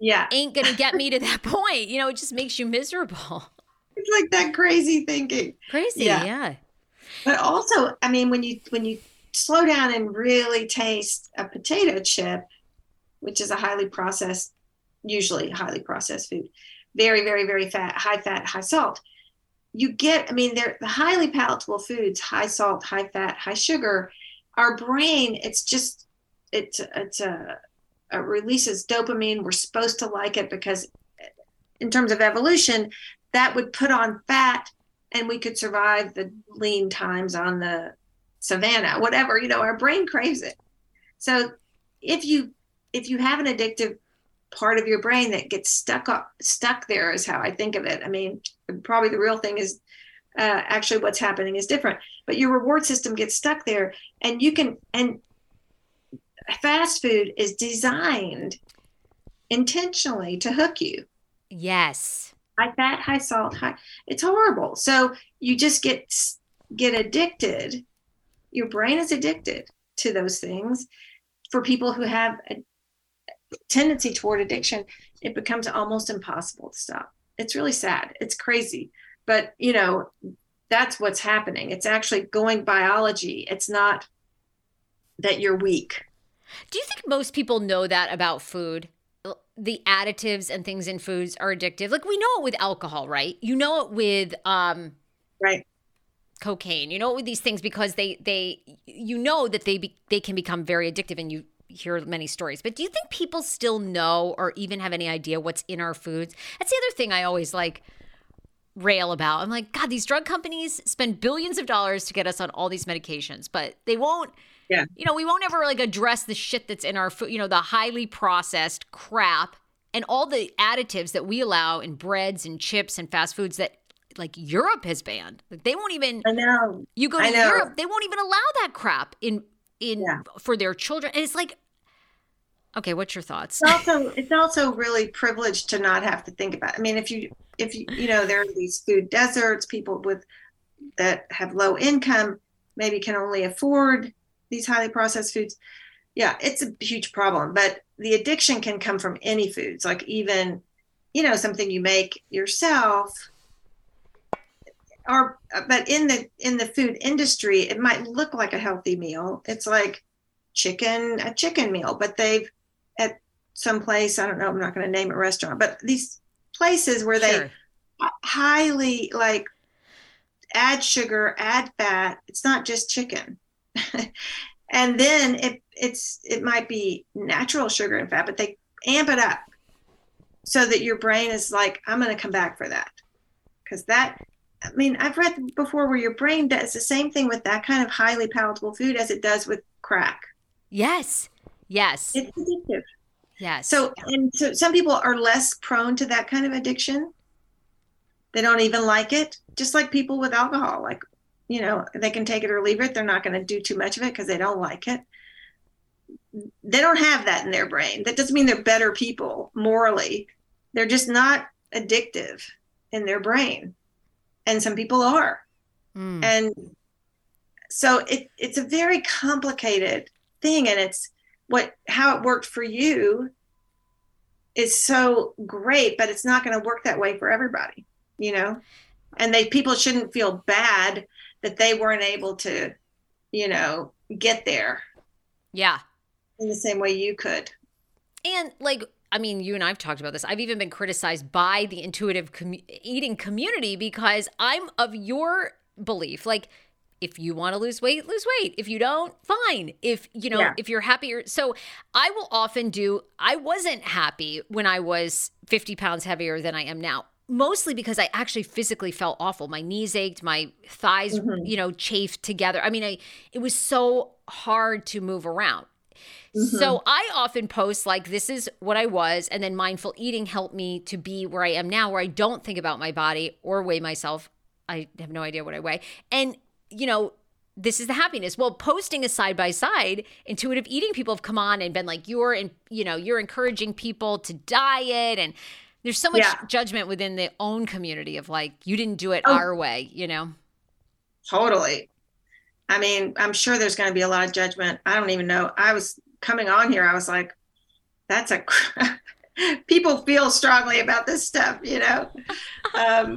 yeah. ain't gonna get me to that point. You know it just makes you miserable. It's like that crazy thinking. Crazy yeah. yeah. But also i mean when you when you slow down and really taste a potato chip which is a highly processed usually highly processed food very very very fat high fat high salt you get i mean they're the highly palatable foods high salt high fat high sugar our brain it's just it's it's a uh, releases dopamine. We're supposed to like it because, in terms of evolution, that would put on fat and we could survive the lean times on the savannah, whatever, you know, our brain craves it. So if you if you have an addictive part of your brain that gets stuck up stuck there is how I think of it. I mean, probably the real thing is uh, actually what's happening is different, but your reward system gets stuck there and you can and fast food is designed intentionally to hook you. Yes. High fat, high salt, high. It's horrible. So you just get get addicted. Your brain is addicted to those things. For people who have a tendency toward addiction, it becomes almost impossible to stop. It's really sad. It's crazy. But, you know, that's what's happening. It's actually going biology. It's not that you're weak do you think most people know that about food? The additives and things in foods are addictive. Like we know it with alcohol, right? You know it with um right cocaine. You know it with these things because they they you know that they be, they can become very addictive and you hear many stories. But do you think people still know or even have any idea what's in our foods? That's the other thing I always like rail about. I'm like, God, these drug companies spend billions of dollars to get us on all these medications, but they won't Yeah. You know, we won't ever like address the shit that's in our food, you know, the highly processed crap and all the additives that we allow in breads and chips and fast foods that like Europe has banned. Like they won't even I know. you go to. Europe, they won't even allow that crap in in Yeah. for their children. And it's like Okay, what's your thoughts? It's also it's also really privileged to not have to think about. It. I mean, if you if you you know there are these food deserts, people with that have low income maybe can only afford these highly processed foods. Yeah, it's a huge problem. But the addiction can come from any foods, like even you know something you make yourself. Or but in the in the food industry, it might look like a healthy meal. It's like chicken a chicken meal, but they've at some place i don't know i'm not going to name a restaurant but these places where they Sure. highly like add sugar add fat it's not just chicken and then it it's it might be natural sugar and fat but they amp it up so that your brain is like i'm going to come back for that because that i mean i've read before where your brain does the same thing with that kind of highly palatable food as it does with crack Yes. Yes. it's addictive yes. So, and so some people are less prone to that kind of addiction. They don't even like it, just like people with alcohol. Like, you know, they can take it or leave it. They're not going to do too much of it because they don't like it. They don't have that in their brain. That doesn't mean they're better people morally. They're just not addictive in their brain. And some people are. Mm. And so it, it's a very complicated thing. And it's, what how it worked for you is so great but it's not going to work that way for everybody you know and they people shouldn't feel bad that they weren't able to you know get there yeah. in the same way you could And like, I mean, you and I've talked about this. I've even been criticized by the intuitive commu- eating community because I'm of your belief. Like, if you want to lose weight, lose weight. If you don't, fine. If you know, Yeah. if you're happier. So I will often do, I wasn't happy when I was 50 pounds heavier than I am now. Mostly because I actually physically felt awful. My knees ached, my thighs, mm-hmm. you know, chafed together. I mean, I it was so hard to move around. So mm-hmm. I often post like this is what I was and then mindful eating helped me to be where I am now where I don't think about my body or weigh myself. I have no idea what I weigh. And you know, this is the happiness. Well, posting a side by side, intuitive eating people have come on and been like you're in, you know, you're encouraging people to diet and there's so much Yeah. judgment within the own community of like you didn't do it Oh. our way, you know. totally. I mean i'm sure there's going to be a lot of judgment. I don't even know. I was coming on here i was like that's a people feel strongly about this stuff you know? Um,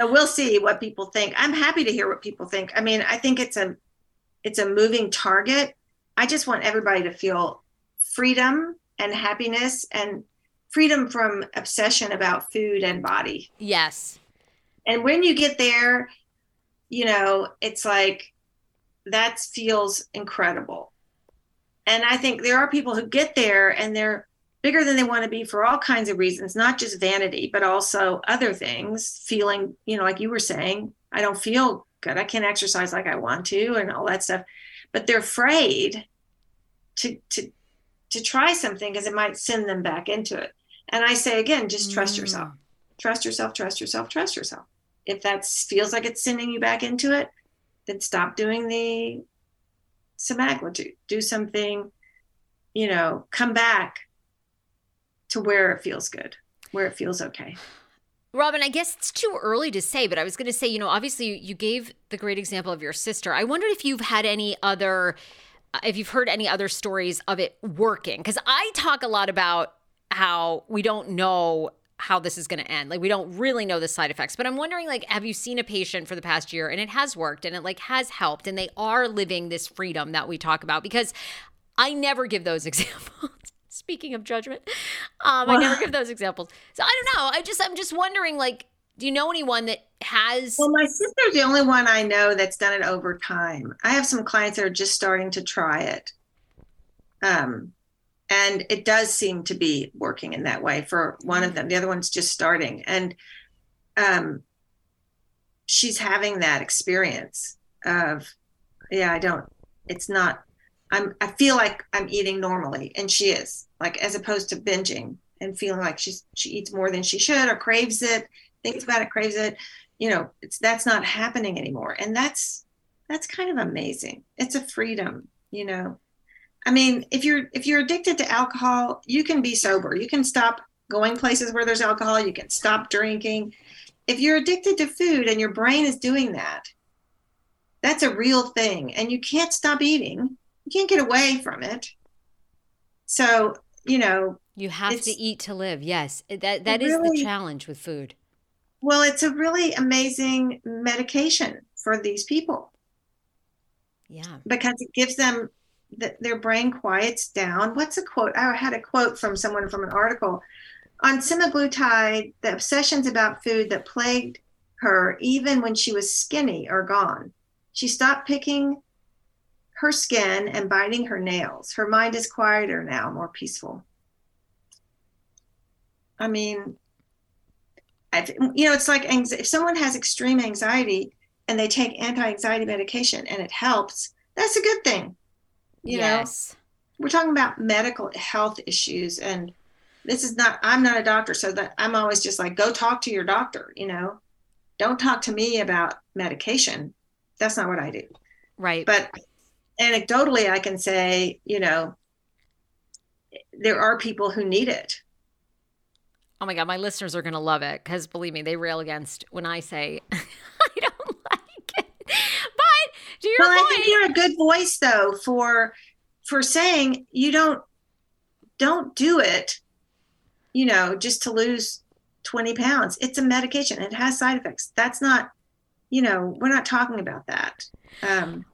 we'll see what people think. I'm happy to hear what people think. I mean i think it's a it's a moving target. I just want everybody to feel freedom and happiness and freedom from obsession about food and body. Yes. and when you get there you know it's like that feels incredible. And i think there are people who get there and they're bigger than they want to be for all kinds of reasons not just vanity but also other things feeling you know like you were saying i don't feel good. I can't exercise like i want to and all that stuff. But they're afraid to to to try something because it might send them back into it and i say again just trust Mm. yourself trust yourself trust yourself trust yourself if that feels like it's sending you back into it then stop doing the semaglutide do something you know come back to where it feels good where it feels okay Robin, I guess it's too early to say, but I was going to say, you know, obviously you- gave the great example of your sister. I wondered if you've had any other, if you've heard any other stories of it working. Because I talk a lot about how we don't know how this is going to end. Like we don't really know the side effects. But I'm wondering, like, have you seen a patient for the past year and it has worked and it like has helped and they are living this freedom that we talk about? Because I never give those examples. Speaking of judgment, um, I never give those examples. So I don't know. I just I'm just wondering, like, do you know anyone that has? well my sister's the only one i know that's done it over time i have some clients that are just starting to try it um, and it does seem to be working in that way for one of them. The other one's just starting. And um, she's having that experience of yeah i don't it's not i'm i feel like i'm eating normally. And she is like as opposed to binging and feeling like she's she eats more than she should or craves it thinks about it craves it. You know it's that's not happening anymore. And that's that's kind of amazing. It's a freedom you know i mean if you're if you're addicted to alcohol you can be sober you can stop going places where there's alcohol you can stop drinking if you're addicted to food and your brain is doing that that's a real thing and you can't stop eating you can't get away from it so you know You have to eat to live. Yes. That that is the challenge with food. well it's a really amazing medication for these people Yeah. because it gives them the, their brain quiets down. What's a quote? I had a quote from someone from an article on semaglutide. The obsessions about food that plagued her, even when she was skinny, are gone. She stopped picking her skin and biting her nails. Her mind is quieter now, more peaceful. I mean, I, th- you know, it's like if someone has extreme anxiety and they take anti-anxiety medication and it helps, that's a good thing. You know, yes. we're talking about medical health issues, and this is not. I'm not a doctor, so that I'm always just like, go talk to your doctor. You know, don't talk to me about medication. That's not what I do. Right. But anecdotally, I can say, you know, there are people who need it. Oh my God, my listeners are going to love it because believe me, they rail against when I say I don't like it. But to your well, I think you're a good voice though for for saying you don't don't do it, you know, just to lose 20 pounds. It's a medication. It has side effects. That's not, you know, we're not talking about that. Um,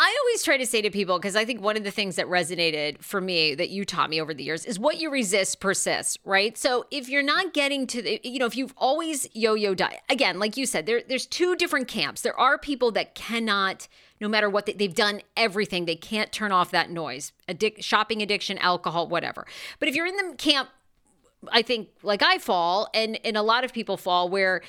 I always try to say to people, because I think one of the things that resonated for me that you taught me over the years is what you resist persists, right? So if you're not getting to the, you know, if you've always yo yo diet, again, like you said, there, there's two different camps. There are people that cannot, no matter what, they, they've done everything, they can't turn off that noise, addic- shopping addiction, alcohol, whatever. But if you're in the camp, I think like I fall, and and a lot of people fall where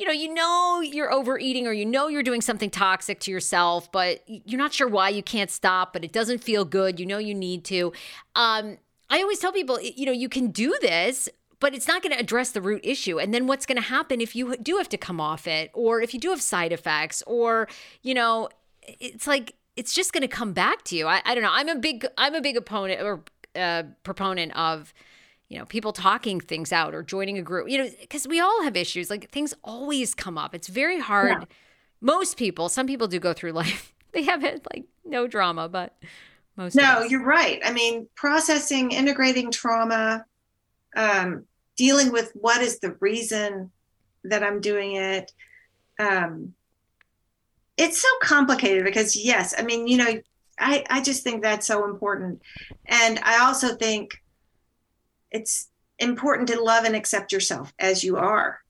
you know, you know you're overeating or you know you're doing something toxic to yourself, but you're not sure why you can't stop, but it doesn't feel good. You know you need to. Um, I always tell people, you know, you can do this, but it's not going to address the root issue. And then what's going to happen if you do have to come off it, or if you do have side effects, or, you know, it's like, it's just going to come back to you. I, I don't know. I'm a big, I'm a big opponent or uh, proponent of, you know, people talking things out or joining a group, you know, because we all have issues. Like things always come up. It's very hard. Yeah. Most people, some people do go through life. They have it like no drama, but most no, you're right. I mean, processing, integrating trauma, um, dealing with what is the reason that I'm doing it. Um, it's so complicated because, yes, I mean, you know, I, I just think that's so important. And I also think it's important to love and accept yourself as you are.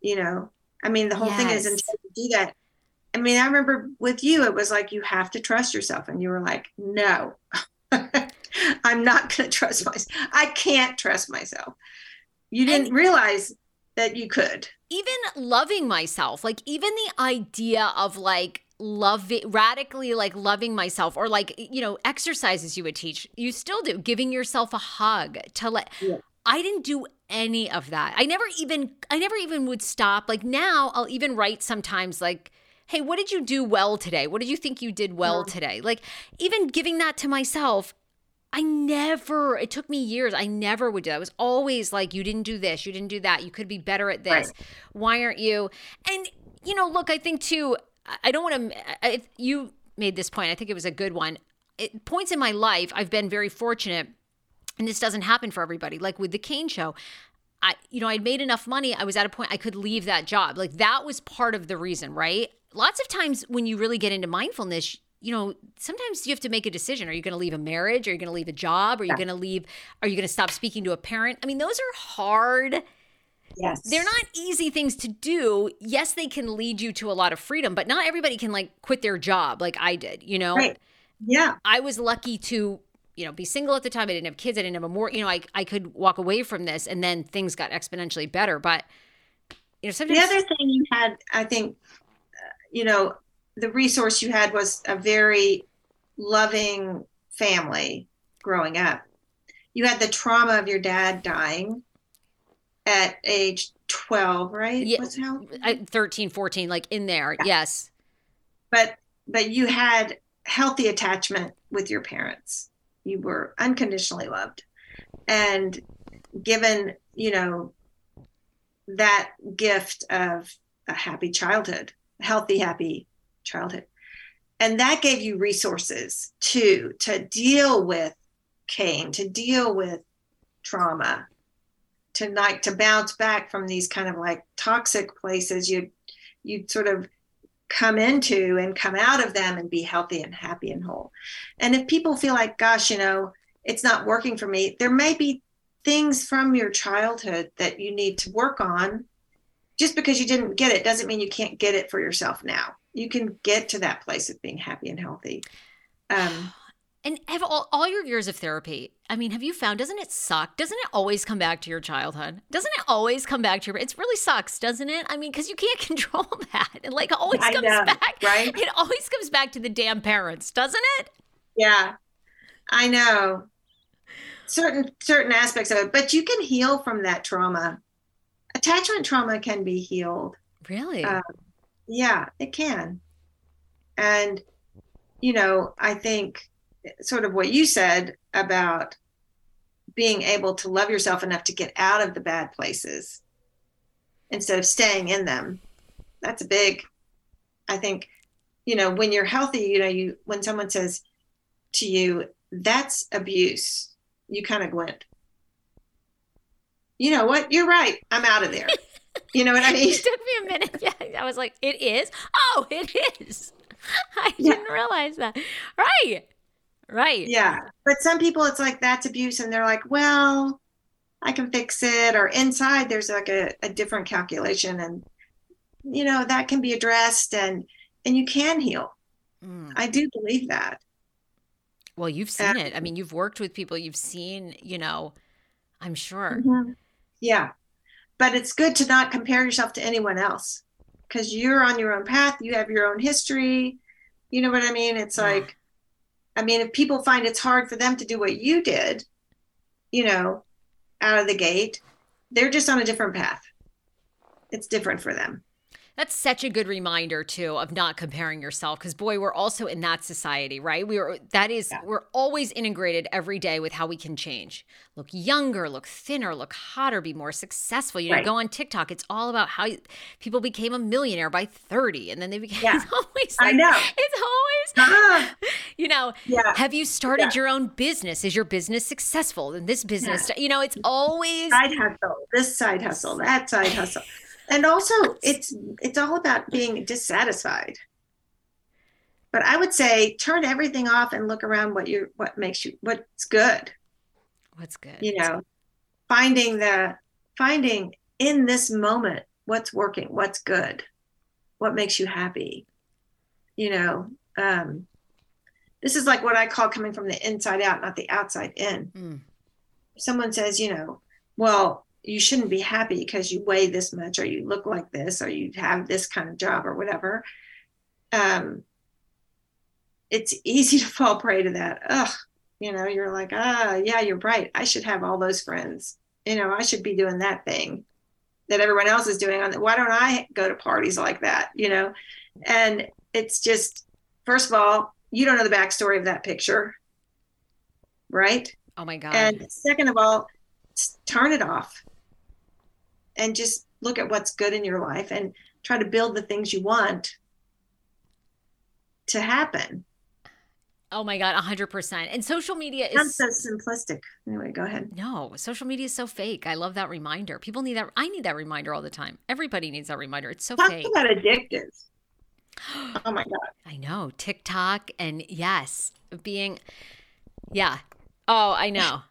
You know, I mean, the whole thing is Yes. until you do that. I mean, I remember with you, it was like you have to trust yourself, and you were like, no, I'm not going to trust myself. I can't trust myself. You didn't realize that you could. even loving myself, like even the idea of like loving radically like loving myself or like you know exercises you would teach you still do giving yourself a hug to let Yeah. i didn't do any of that i never even i never even would stop like now i'll even write sometimes like hey what did you do well today what did you think you did well today like even giving that to myself I never, it took me years. I never would do that. I was always like, you didn't do this, you didn't do that. You could be better at this. Right. Why aren't you? And, you know, look, I think too, I- don't want to, you made this point, I think it was a good one. It, points in my life, I've been very fortunate, and this doesn't happen for everybody. Like with the Kane show, I, you know, I'd made enough money. I was at a point I could leave that job. Like that was part of the reason, right? Lots of times when you really get into mindfulness, you know, sometimes you have to make a decision. Are you going to leave a marriage? Are you going to leave a job? Are you going to leave? Are you going to stop speaking to a parent? I mean, those are hard. Yes. They're not easy things to do. Yes, they can lead you to a lot of freedom, but not everybody can like quit their job like I did, you know? Right. Yeah. I was lucky to, you know, be single at the time. I didn't have kids. I didn't have a more, you know, I, I could walk away from this and then things got exponentially better. But, you know, sometimes. The other thing you had, I think, uh, you know, the resource you had was a very loving family growing up. You had the trauma of your dad dying at age 12, right? Yeah. Was how? 13, 14, like in there. Yes. But but you had healthy attachment with your parents. You were unconditionally loved. And given, you know, that gift of a happy childhood, healthy, happy childhood. And that gave you resources too to deal with Cain, to deal with trauma, to like to bounce back from these kind of like toxic places you'd you'd sort of come into and come out of them and be healthy and happy and whole. And if people feel like, gosh, you know, it's not working for me, there may be things from your childhood that you need to work on. Just because you didn't get it doesn't mean you can't get it for yourself now. You can get to that place of being happy and healthy. Um, And have all, all your years of therapy, I mean, have you found, doesn't it suck? Doesn't it always come back to your childhood? Doesn't it always come back to your, it really sucks, doesn't it? I mean, because you can't control that. It like always I comes know, back. right? It always comes back to the damn parents, doesn't it? yeah, I know certain certain aspects of it, but you can heal from that trauma. Attachment trauma can be healed. Really? Uh, yeah, it can. And, you know, I think sort of what you said about being able to love yourself enough to get out of the bad places instead of staying in them. That's a big, I think, you know, when you're healthy, you know, you, when someone says to you, that's abuse, you kind of went, you know what? You're right. I'm out of there. You know what I mean? it took me a minute. Yeah, I was like, it is? Oh, it is. I Yeah. didn't realize that. Right. Right. Yeah. But some people, it's like that's abuse, and they're like, well, I can fix it. Or inside, there's like a, a different calculation, and you know that can be addressed, and and you can heal. Mm. I do believe that. Well, you've seen it. I mean, you've worked with people, you've seen, you know, I'm sure. Yeah. But it's good to not compare yourself to anyone else because you're on your own path. You have your own history. You know what I mean? It's Yeah. like, I mean, if people find it's hard for them to do what you did, you know, out of the gate, they're just on a different path. It's different for them. That's such a good reminder too of not comparing yourself because boy, we're also in that society, right? We are that is we're always integrated every day with how we can change. Look younger, look thinner, look hotter, be more successful. You know, Right. go on TikTok, it's all about how you- people became a millionaire by 30 and then they became Yeah. always I know. It's always Ah, you know, Yeah. have you started Yeah. your own business? Is your business successful? And this business, you know, it's always side hustle, this side hustle, that side hustle. And also it's it's all about being dissatisfied. But I would say turn everything off and look around what you what makes you what's good. what's good. you know finding the finding in this moment what's working what's good what makes you happy you know um this is like what i call coming from the inside out not the outside in Mm. someone says you know well you shouldn't be happy because you weigh this much or you look like this or you have this kind of job or whatever. Um it's easy to fall prey to that. Ugh you know you're like ah yeah you're right. I should have all those friends. You know i should be doing that thing that everyone else is doing on the, why don't i go to parties like that? You know? And it's just first of all you don't know the backstory of that picture right? Oh my God. and second of all turn it off and just look at what's good in your life and try to build the things you want to happen oh my God, 100%. And social media i'm is so simplistic anyway go ahead No, social media is so fake. I love that reminder. People need that. I need that reminder all the time. Everybody needs that reminder. It's so Talk fake. about addictive. Oh my God. I know. TikTok and yes, being, yeah. Oh, I know.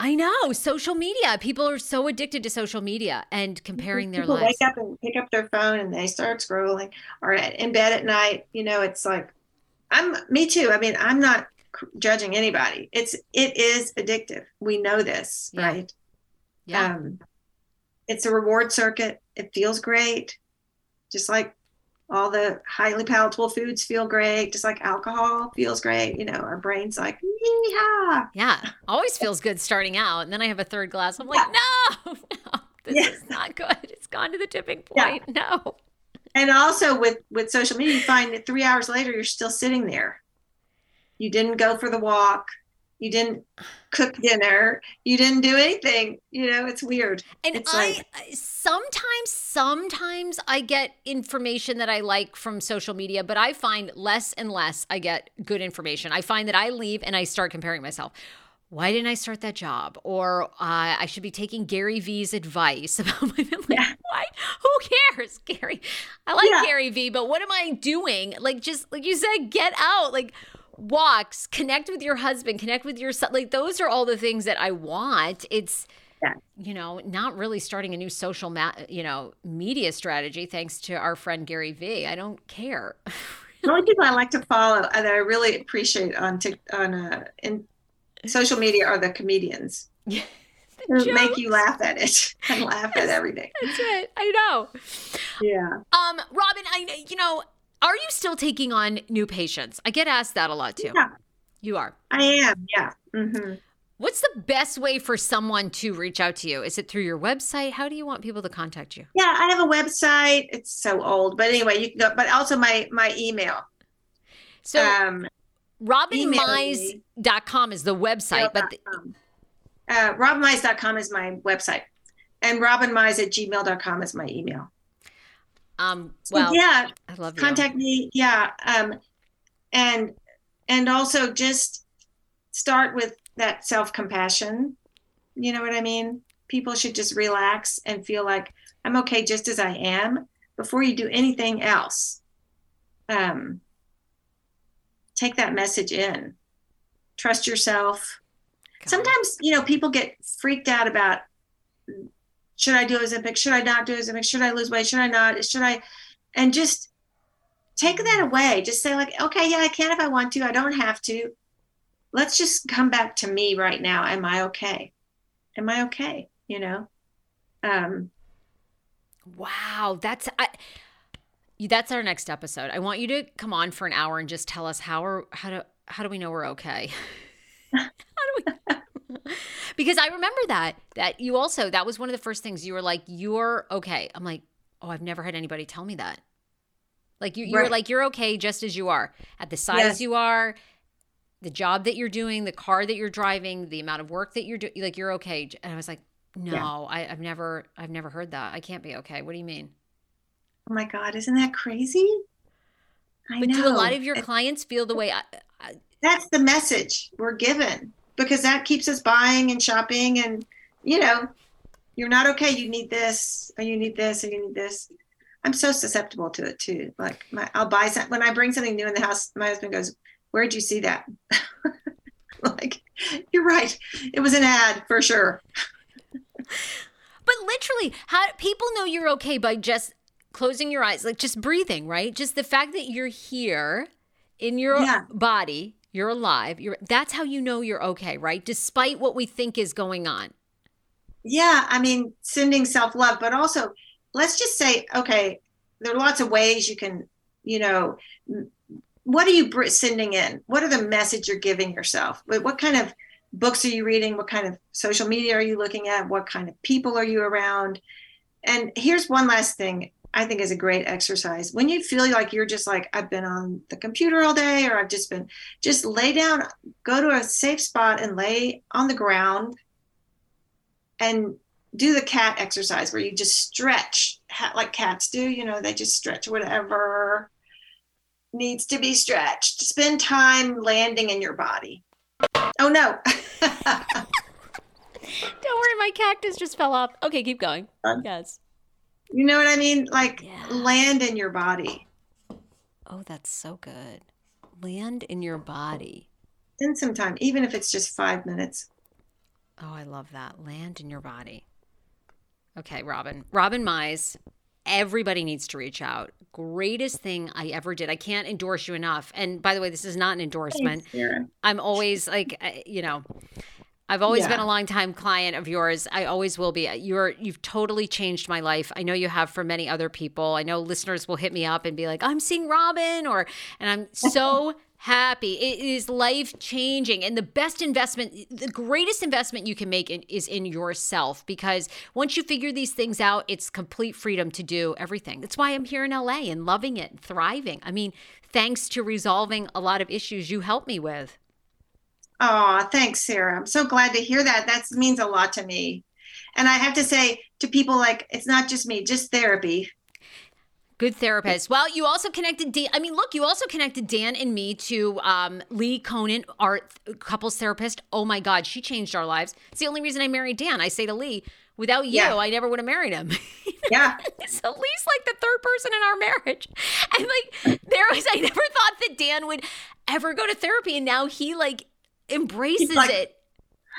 I know. Social media. People are so addicted to social media and comparing their People lives. wake up and pick up their phone and they start scrolling or in bed at night. You know, it's like, I'm me too. I mean, I'm not judging anybody. It's, it is addictive. We know this, Yeah. right? Yeah. Um, it's a reward circuit. It feels great. Just like all the highly palatable foods feel great, just like alcohol feels great. You know, our brain's like, yeah. Yeah. Always feels good starting out. And then I have a third glass. I'm like, no, no, this Yeah. is not good. It's gone to the tipping Yeah. point. No. And also with with social media, you find that three hours later you're still sitting there. You didn't go for the walk. You didn't cook dinner. You didn't do anything. You know, it's weird. And It's I like- sometimes, sometimes I get information that I like from social media, but I find less and less I get good information. I find that I leave and I start comparing myself. Why didn't I start that job? Or uh, I should be taking Gary Vee's advice about my like, Yeah. why? Who cares, Gary? I like Yeah. Gary Vee, but what am I doing? Like, just like you said, get out. Like, walks, connect with your husband, connect with your son. Like, those are all the things that I want. It's, Yeah. you know, not really starting a new social, ma- you know, media strategy thanks to our friend Gary Vee. I don't care. The only people I like to follow uh, that I really appreciate on Tik on uh, in social media are the comedians make you laugh at it and laugh at everything. That's it. I know. Yeah. Um, Robin, I, you know, are you still taking on new patients? I get asked that a lot too. Yeah. You are. I am. Yeah. Mm-hmm. What's the best way for someone to reach out to you? Is it through your website? How do you want people to contact you? Yeah, I have a website. It's so old, but anyway, you can go. But also my my email. So um, robinmize.com is the website, but the- uh, robinmize.com is my website, and robinmize at gmail.com is my email. Um, So, well, yeah, I love you. contact me. Yeah, um, and and also just start with that self compassion. You know what I mean? People should just relax and feel like I'm okay just as I am before you do anything else. Um, take that message in. Trust yourself. God. Sometimes, you know, people get freaked out about should I do Ozempic? Should I not do Ozempic? Should I lose weight? Should I not? Should I? And just take that away. Just say, like, okay, yeah, I can if I want to. I don't have to. Let's just come back to me right now. Am I okay? Am I okay? You know? Um, Wow, that's I, that's our next episode. I want you to come on for an hour and just tell us how are how do how do we know we're okay? how do we? because I remember that that you also that was one of the first things you were like you're okay. I'm like oh I've never had anybody tell me that. Like you you were like you're okay just as you are at the size Yes. you are. The job that you're doing, the car that you're driving, the amount of work that you're doing, like you're okay. And I was like, no, I, I've never, I've never heard that. I can't be okay. What do you mean? oh my God, isn't that crazy? I But know. do a lot of your clients feel the way I, I that's the message we're given because that keeps us buying and shopping and you know you're not okay you need this or you need this or you need this. I'm so susceptible to it too. Like my, i'll buy something when i bring something new in the house my husband goes where'd you see that? Like you're right. It was an ad for sure. But literally, how people know you're okay by just closing your eyes, like just breathing, right? Just the fact that you're here in your Yeah. body, you're alive. You're that's how you know you're okay, right? Despite what we think is going on. yeah i mean sending self-love but also let's just say okay there are lots of ways you can you know what are you sending in what are the message you're giving yourself what, what kind of books are you reading what kind of social media are you looking at what kind of people are you around and here's one last thing i think is a great exercise when you feel like you're just like i've been on the computer all day or i've just been just lay down go to a safe spot and lay on the ground and do the cat exercise where you just stretch like cats do you know they just stretch whatever needs to be stretched spend time landing in your body oh no Don't worry, my cactus just fell off. Okay, keep going. Yes. You know what i mean like Yeah. land in your body Oh, that's so good. Land in your body. spend some time even if it's just five minutes Oh, I love that. Land in your body. Okay, Robin. Robin Mize. Everybody needs to reach out. Greatest thing I ever did. I can't endorse you enough. And by the way, this is not an endorsement. Thanks, I'm always like, uh, you know, I've always Yeah. been a longtime client of yours. I always will be. You're you've totally changed my life. I know you have for many other people. I know listeners will hit me up and be like, "I'm seeing Robin," or and I'm so happy. It is life changing, and the best investment, the greatest investment you can make in, is in yourself because once you figure these things out, it's complete freedom to do everything. That's why I'm here in LA and loving it, and thriving. I mean, thanks to resolving a lot of issues you helped me with. Oh, thanks, Sarah. I'm so glad to hear that. That means a lot to me. And I have to say to people like, it's not just me, just therapy. Good therapist. Well, you also connected Dan. I mean, look, you also connected Dan and me to um, Lee Conan, our couples therapist. Oh my God, she changed our lives. It's the only reason I married Dan. I say to Lee, without you, Yeah. I never would have married him. Yeah. so Lee's like the third person in our marriage. And like, there was, I never thought that Dan would ever go to therapy. And now he like embraces like- it.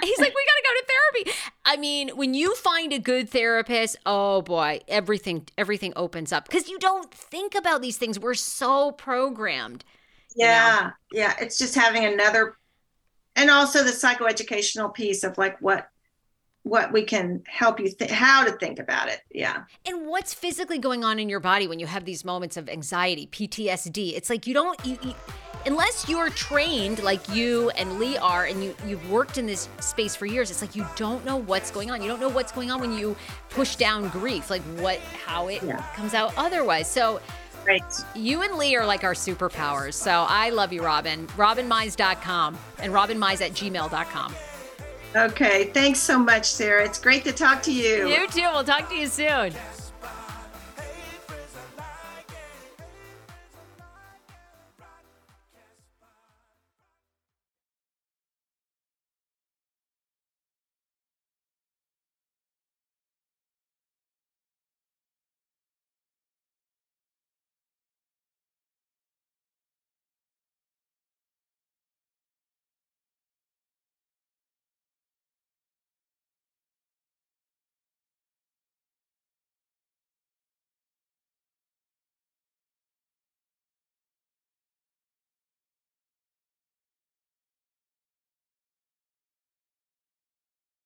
He's like, we got to go to therapy. I mean, when you find a good therapist, oh boy, everything everything opens up because you don't think about these things. We're so programmed. Yeah. Yeah. It's just having another, and also the psychoeducational piece of like what, what we can help you, th- how to think about it. Yeah. And what's physically going on in your body when you have these moments of anxiety, PTSD? It's like you don't, you, you, unless you're trained like you and Lee are, and you you've worked in this space for years. It's like you don't know what's going on. You don't know what's going on when you push down grief, like what, how it Yeah. comes out otherwise. So. Right. You and Lee are like our superpowers. So I love you, Robin. RobinMize.com and RobinMize at gmail.com. Okay. Thanks so much, Sarah. It's great to talk to you. You too. We'll talk to you soon.